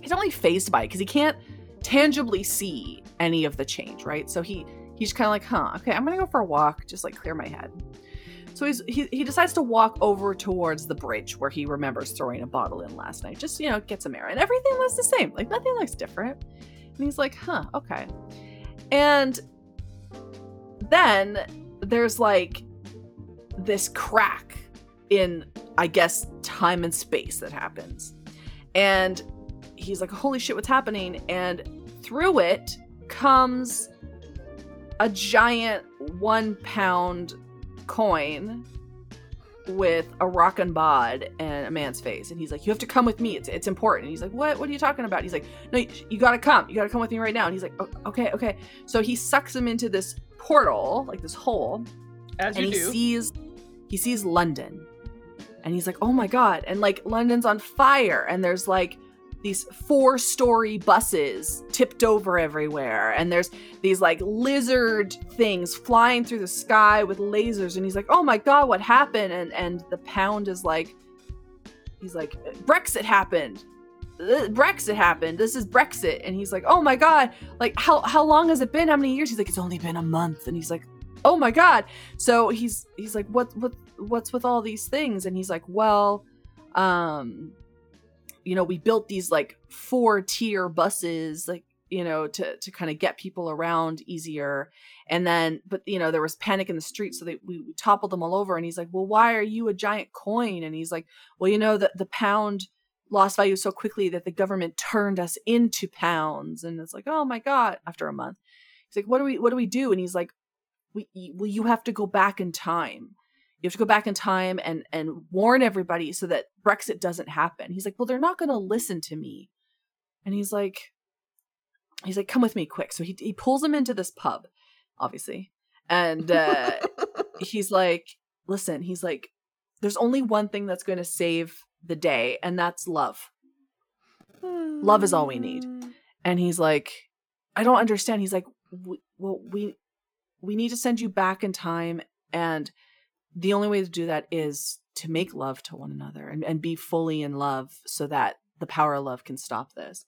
he's not really phased by it because he can't tangibly see any of the change, right? So he he's kind of like, huh, okay, I'm gonna go for a walk, just like clear my head. So he's he, he decides to walk over towards the bridge where he remembers throwing a bottle in last night, just you know, get some air, and everything looks the same, like nothing looks different. And he's like, huh, okay. And then there's like this crack in, I guess, time and space that happens. And he's like, holy shit, what's happening? And through it comes a giant one pound coin with a rock and bod and a man's face. And he's like you have to come with me. It's, it's important. And he's like what? What are you talking about? He's like no you, you gotta come. You gotta come with me right now. And he's like okay okay. So he sucks him into this portal like this hole. As and he do. sees he sees london. And he's like oh my god. And like london's on fire. And there's like these four story buses tipped over everywhere and there's these like lizard things flying through the sky with lasers and he's like oh my god what happened? And and the pound is like he's like brexit happened. Brexit happened. This is brexit. And he's like oh my god like how how long has it been? How many years? He's like it's only been a month. And he's like oh my god. So he's he's like what what what's with all these things? And he's like well um you know, we built these like four tier buses, like, you know, to, to kind of get people around easier. And then, but, you know, there was panic in the street. So they, we, we toppled them all over. And he's like, well, why are you a giant coin? And he's like, well, you know, that the pound lost value so quickly that the government turned us into pounds. And it's like, oh my God, after a month. He's like, what do we, what do we do? And he's like, we, well, you have to go back in time you have to go back in time and and warn everybody so that brexit doesn't happen. He's like well they're not going to listen to me. And he's like he's like come with me quick. So he, he pulls him into this pub obviously and uh (laughs) he's like listen he's like there's only one thing that's going to save the day and that's love. Love is all we need. And he's like i don't understand. He's like well we we need to send you back in time and the only way to do that is to make love to one another and, and be fully in love so that the power of love can stop this.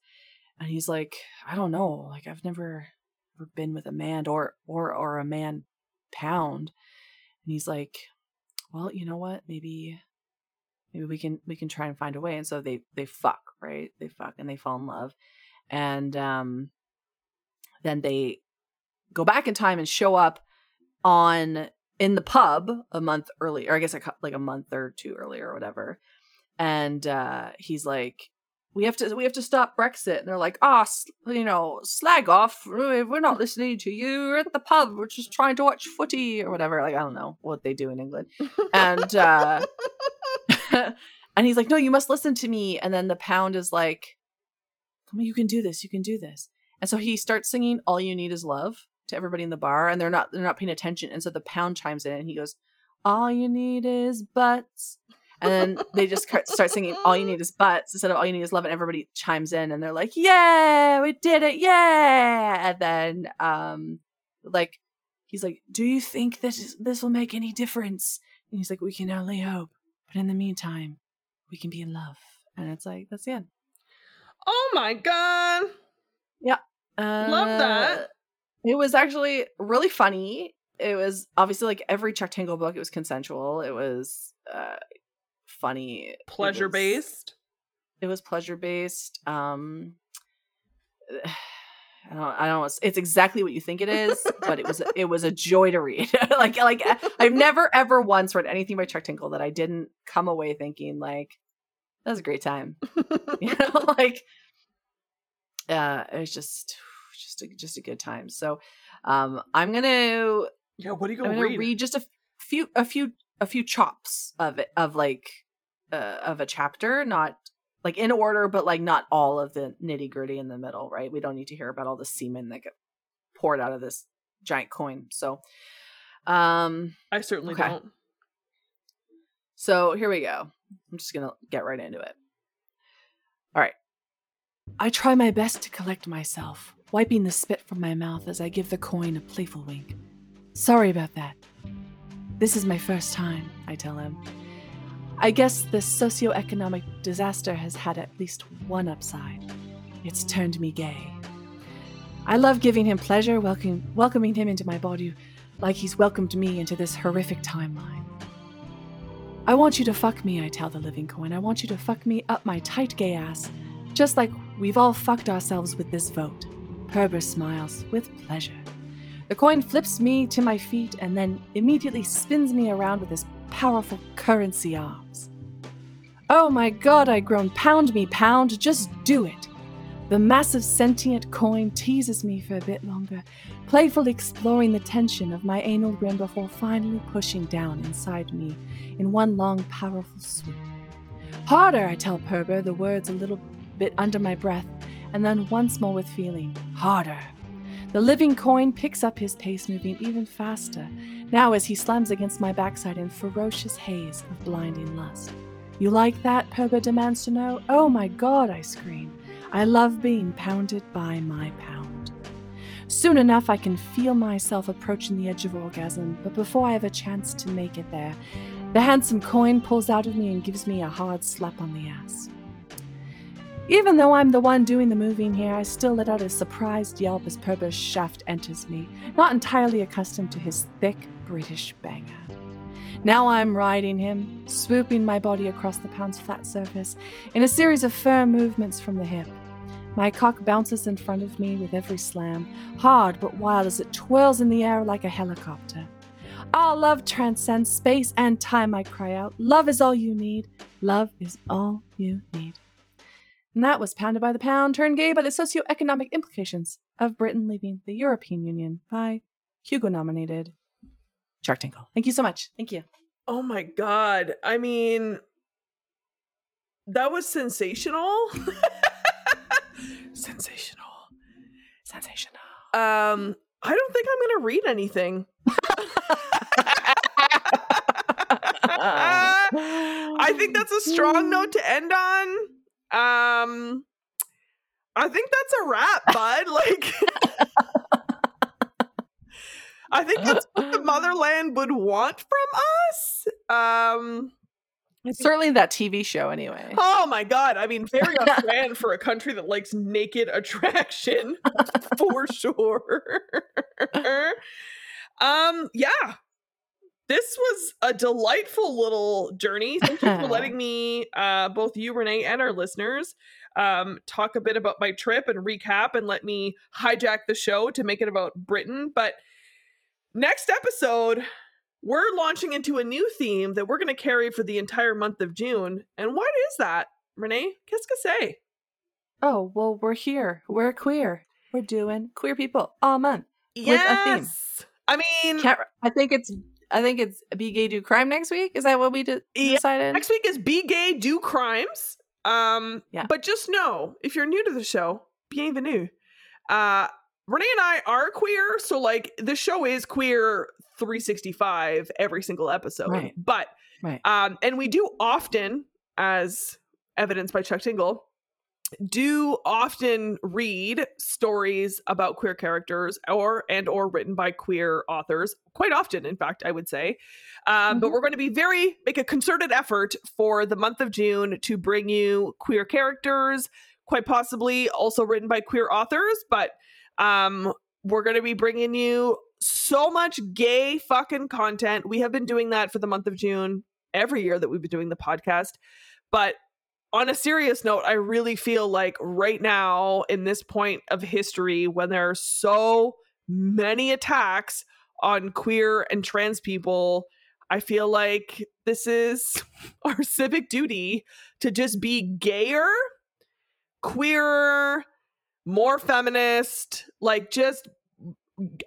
And he's like, I don't know. Like I've never, ever been with a man or or or a man pound. And he's like, Well, you know what? Maybe maybe we can we can try and find a way. And so they they fuck, right? They fuck and they fall in love. And um then they go back in time and show up on in the pub a month earlier, or I guess like a month or two earlier or whatever. And uh, he's like, we have to we have to stop Brexit. And they're like, ah, oh, you know, slag off. We're not listening to you. We're at the pub. We're just trying to watch footy or whatever. Like I don't know what they do in England. And uh (laughs) and he's like, no, you must listen to me. And then the pound is like, come on, you can do this. You can do this. And so he starts singing "All You Need Is Love" to everybody in the bar, and they're not they're not paying attention. And so the pound chimes in, and he goes, "All you need is butts." And then they just start singing "All You Need Is Butts" instead of "All You Need Is Love," and everybody chimes in, and they're like, "Yeah, we did it! Yeah!" And then, um, like, he's like, "Do you think this this will make any difference?" And he's like, "We can only hope, but in the meantime, we can be in love." And it's like that's the end. Oh my god! Yeah, uh, love that. It was actually really funny. It was obviously like every Chuck Tingle book. It was consensual. It was uh, funny. Pleasure it was, based. It was pleasure based. Um, (sighs) I don't, I don't know. It's exactly what you think it is, but it was it was a joy to read. (laughs) like like I've never ever once read anything by Chuck Tingle that I didn't come away thinking like that was a great time. (laughs) you know, like uh, it was just just a, just a good time. So um, I'm gonna yeah. What are you gonna, gonna read? read? Just a few a few a few chops of it of like uh, of a chapter, not like in order, but like not all of the nitty gritty in the middle. Right? We don't need to hear about all the semen that get poured out of this giant coin. So um, I certainly okay. don't. So here we go. I'm just gonna get right into it. All right. I try my best to collect myself, wiping the spit from my mouth as I give the coin a playful wink. Sorry about that. This is my first time, I tell him. I guess the socio-economic disaster has had at least one upside. It's turned me gay. I love giving him pleasure, welcoming, welcoming him into my body like he's welcomed me into this horrific timeline. I want you to fuck me, I tell the living coin. I want you to fuck me up my tight gay ass just like we've all fucked ourselves with this vote. Herber smiles with pleasure. The coin flips me to my feet and then immediately spins me around with his powerful currency arms. Oh my god, I groan, pound me, pound, just do it. The massive sentient coin teases me for a bit longer, playfully exploring the tension of my anal rim before finally pushing down inside me in one long, powerful swoop. Harder, I tell Perber, the words a little bit under my breath, and then once more with feeling. Harder. The living coin picks up his pace, moving even faster, now as he slams against my backside in ferocious haze of blinding lust. You like that? Perber demands to know. Oh my god, I scream. I love being pounded by my pound. Soon enough, I can feel myself approaching the edge of orgasm, but before I have a chance to make it there, the handsome coin pulls out of me and gives me a hard slap on the ass. Even though I'm the one doing the moving here, I still let out a surprised yelp as Perber's shaft enters me, not entirely accustomed to his thick British banger. Now I'm riding him, swooping my body across the pound's flat surface in a series of firm movements from the hip. My cock bounces in front of me with every slam, hard but wild as it twirls in the air like a helicopter. Our love transcends space and time, I cry out. Love is all you need. Love is all you need. And that was Pounded by the Pound, Turned Gay by the Socioeconomic Implications of Britain Leaving the European Union by Hugo nominated Chuck Tingle. Thank you so much. Thank you. Oh my God. I mean, that was sensational. (laughs) sensational. Sensational. Um, I don't think I'm going to read anything. (laughs) I think that's a strong note to end on. Um, I think that's a wrap, bud. Like, (laughs) I think that's what the (laughs) motherland would want from us. Um, certainly that TV show, anyway. Oh my god! I mean, very (laughs) on brand for a country that likes naked attraction, for sure. um, yeah, this was a delightful little journey. Thank you for letting (laughs) me, uh, both you, Renée, and our listeners, um, talk a bit about my trip and recap and let me hijack the show to make it about Britain. But next episode, we're launching into a new theme that we're going to carry for the entire month of June. And what is that, Renée? Qu'est-ce que c'est? Oh, well, we're here. We're queer. We're doing queer people all month. With a theme. Yes. I mean, Can't, I think it's I think it's be gay do crime next week. Is that what we de- Yeah, decided? next week is be gay, do crimes. Um, Yeah. but just know if you're new to the show, bienvenue. Uh, Renée and I are queer, so like the show is queer 365 every single episode. Right. But Right. um, and we do often, as evidenced by Chuck Tingle, do often read stories about queer characters or and or written by queer authors quite often in fact i would say um, but Mhm. we're going to be very make a concerted effort for the month of june to bring you queer characters quite possibly also written by queer authors but um, we're going to be bringing you so much gay fucking content we have been doing that for the month of june every year that we've been doing the podcast but on a serious note, I really feel like right now, in this point of history, when there are so many attacks on queer and trans people, I feel like this is (laughs) our civic duty to just be gayer, queerer, more feminist, like just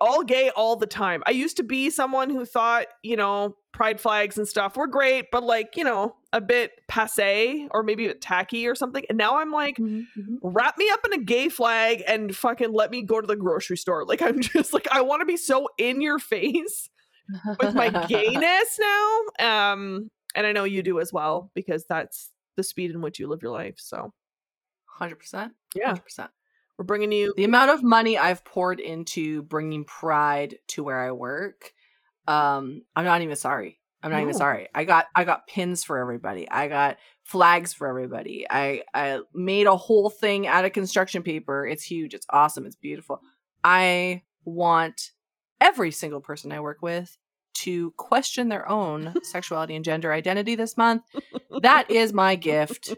all gay all the time. I used to be someone who thought, you know, pride flags and stuff were great, but like, you know, a bit passe or maybe a bit tacky or something. And now I'm like, Mhm, mhm. wrap me up in a gay flag and fucking let me go to the grocery store. Like I'm (laughs) just like I want to be so in your face with my (laughs) gayness now. Um and I know you do as well because that's the speed in which you live your life. So, Hundred percent. yeah, Hundred percent. We're bringing you The amount of money I've poured into bringing pride to where I work, um, I'm not even sorry. I'm not even sorry. I got I got pins for everybody. I got flags for everybody. I I made a whole thing out of construction paper. It's huge. It's awesome. It's beautiful. I want every single person I work with to question their own sexuality and gender identity this month. That is my gift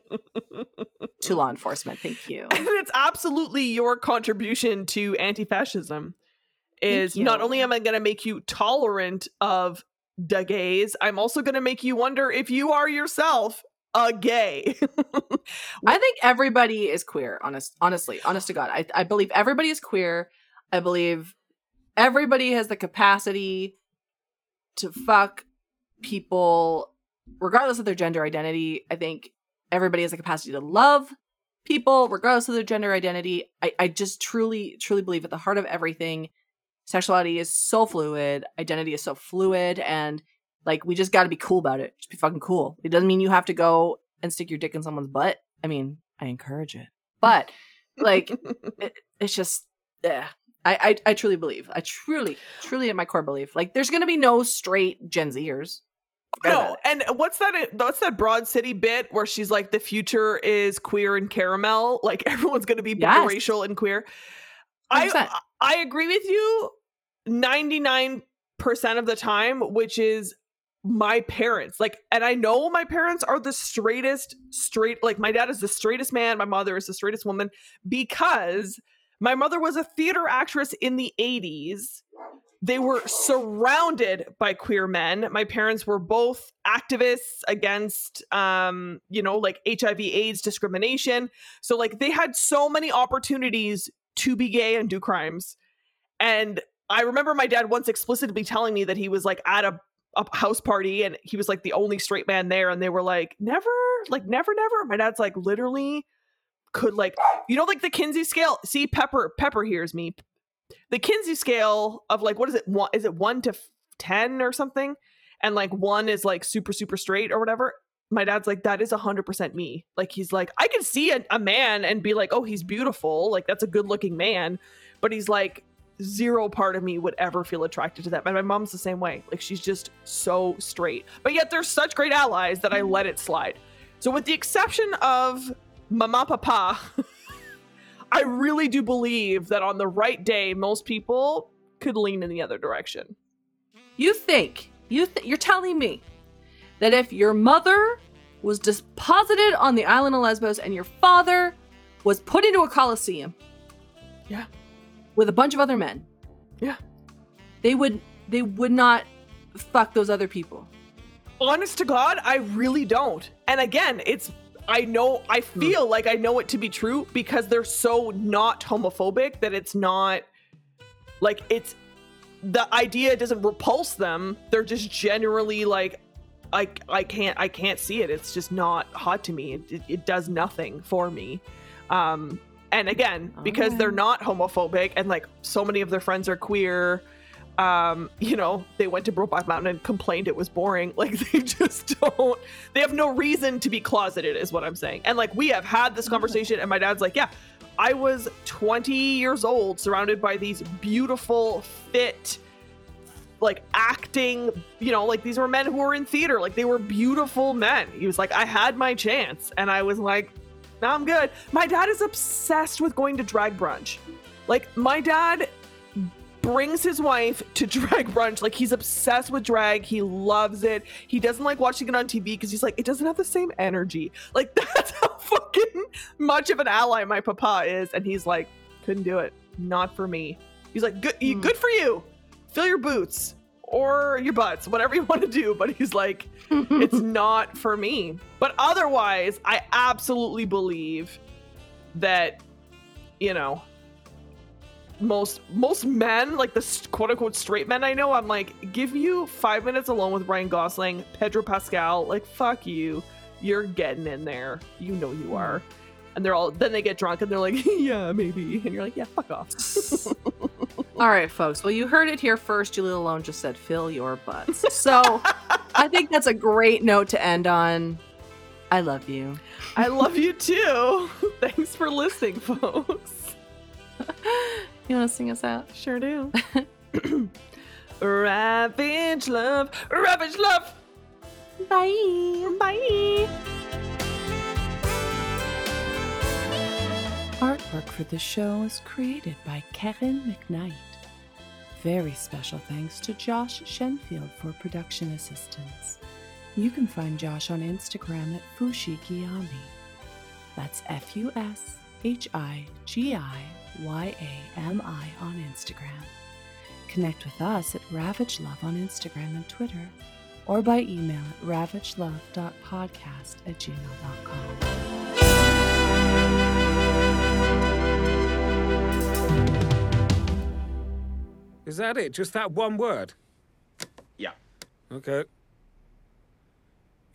to law enforcement. Thank you. (laughs) and it's absolutely your contribution to anti-fascism is not only am i going to make you tolerant of the gays i'm also going to make you wonder if you are yourself a gay (laughs) I think everybody is queer. Honest, honestly, honest to God, I, I believe everybody is queer. I believe everybody has the capacity to fuck people, regardless of their gender identity. I think everybody has the capacity to love people, regardless of their gender identity. I, I just truly, truly believe at the heart of everything, sexuality is so fluid, identity is so fluid, and like we just got to be cool about it. Just be fucking cool. It doesn't mean you have to go and stick your dick in someone's butt. I mean, I encourage it, but like (laughs) it, it's just yeah. I, I I truly believe. I truly, truly in my core believe. Like there's gonna be no straight Gen Zers. No and what's that what's that broad city bit where she's like the future is queer and caramel (laughs) like everyone's going to be Yes. biracial and queer 100%. I I agree with you 99% of the time which is my parents like and I know my parents are the straightest straight like my dad is the straightest man my mother is the straightest woman because my mother was a theater actress in the 80s they were surrounded by queer men. My parents were both activists against um you know like hiv aids discrimination. So like they had so many opportunities to be gay and do crimes. And i remember my dad once explicitly telling me that he was like at a, a house party and he was like the only straight man there. And they were like never? Like never never? My dad's like literally could like you know like the kinsey scale see pepper pepper hears me the Kinsey scale of like what is it? One is it one to ten or something? And like one is like super super straight or whatever. My dad's like that is hundred percent me. Like he's like I can see a, a man and be like oh he's beautiful like that's a good looking man, but he's like zero part of me would ever feel attracted to that. And my mom's the same way. Like she's just so straight. But yet they're such great allies that I mm-hmm. let it slide. So with the exception of Mama Papa. I really do believe that on the right day, most people could lean in the other direction. You think you th- you're telling me that if your mother was deposited on the island of Lesbos and your father was put into a coliseum, Yeah. with a bunch of other men, Yeah. they would they would not fuck those other people. Honest to God, I really don't. And again, it's I know I feel like I know it to be true because they're so not homophobic that it's not like it's the idea doesn't repulse them. They're just generally like I I can't I can't see it. It's just not hot to me. It, it, it does nothing for me. Um and again, because they're not homophobic and like so many of their friends are queer, um, you know, they went to Brokeback Mountain and complained it was boring. (laughs) Like they just don't they have no reason to be closeted is what I'm saying. And like we have had this conversation and my dad's like, "Yeah, I was 20 years old surrounded by these beautiful, fit like acting, you know, like these were men who were in theater, like they were beautiful men. He was like, I had my chance. And I was like, no, I'm good. My dad is obsessed with going to drag brunch. Like, my dad brings his wife to (laughs) drag brunch. Like, he's obsessed with drag. He loves it. He doesn't like watching it on TV because he's like, it doesn't have the same energy. (laughs) Like, that's how (laughs) fucking much of an ally my papa is. And he's like, couldn't do it. Not for me. He's like, good, Hmm. good for you. Fill your boots or your butts, whatever you want to do. But he's like, it's not for me. But otherwise, I absolutely believe that, you know, most most men, like the quote unquote straight men I know, I'm like, give you five minutes alone with Ryan Gosling, Pedro Pascal, like fuck you, you're getting in there, you know you hmm. are. And they're all then they get drunk and they're like, (laughs) yeah, maybe, and you're like, yeah, fuck off. (laughs) All right, folks. Well, you heard it here first. Julia Malone just said, fill your butts. So (laughs) I think that's a great note to end on. I love you. I love you too. Thanks for listening, folks. You want to sing us out? Sure do. (laughs) Ravage love, ravage love. Bye. Bye. Artwork for the show is created by Karen McKnight. Very special thanks to Josh Shenfield for production assistance. You can find Josh on Instagram at Fushigiyami. That's F U S H I G I Y A M I on Instagram. Connect with us at Ravage Love on Instagram and Twitter, or by email at ravagelove.podcast at gmail.com. Is that it? Just that one word? Yeah. Okay.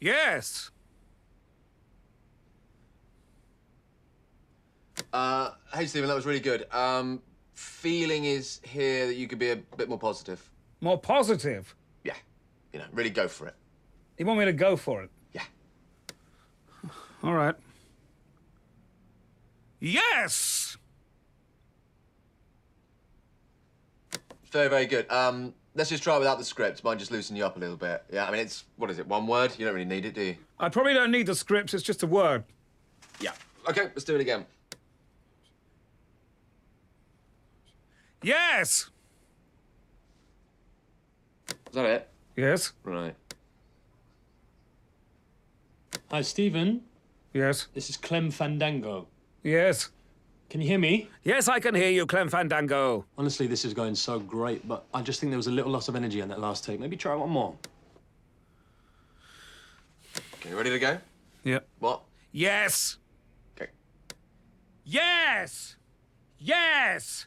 Yes. Uh, hey, Steven, that was really good. Um, feeling is here that you could be a bit more positive. More positive. Yeah. You know, really go for it. You want me to go for it? Yeah. (sighs) All right. Yes! Very, very good. Um, let's just try it without the script. Might just loosen you up a little bit. Yeah, I mean, it's, what is it, one word? You don't really need it, do you? I probably don't need the scripts, it's just a word. Yeah. Okay, let's do it again. Yes! Is that it? Yes. Right. Hi, Steven. Yes. This is Clem Fandango. Yes. Can you hear me? Yes, I can hear you, Clem Fandango. Honestly, this is going so great, but I just think there was a little loss of energy in that last take. Maybe try one more. Okay, ready to go? Yep. What? Yes! Okay. Yes! Yes!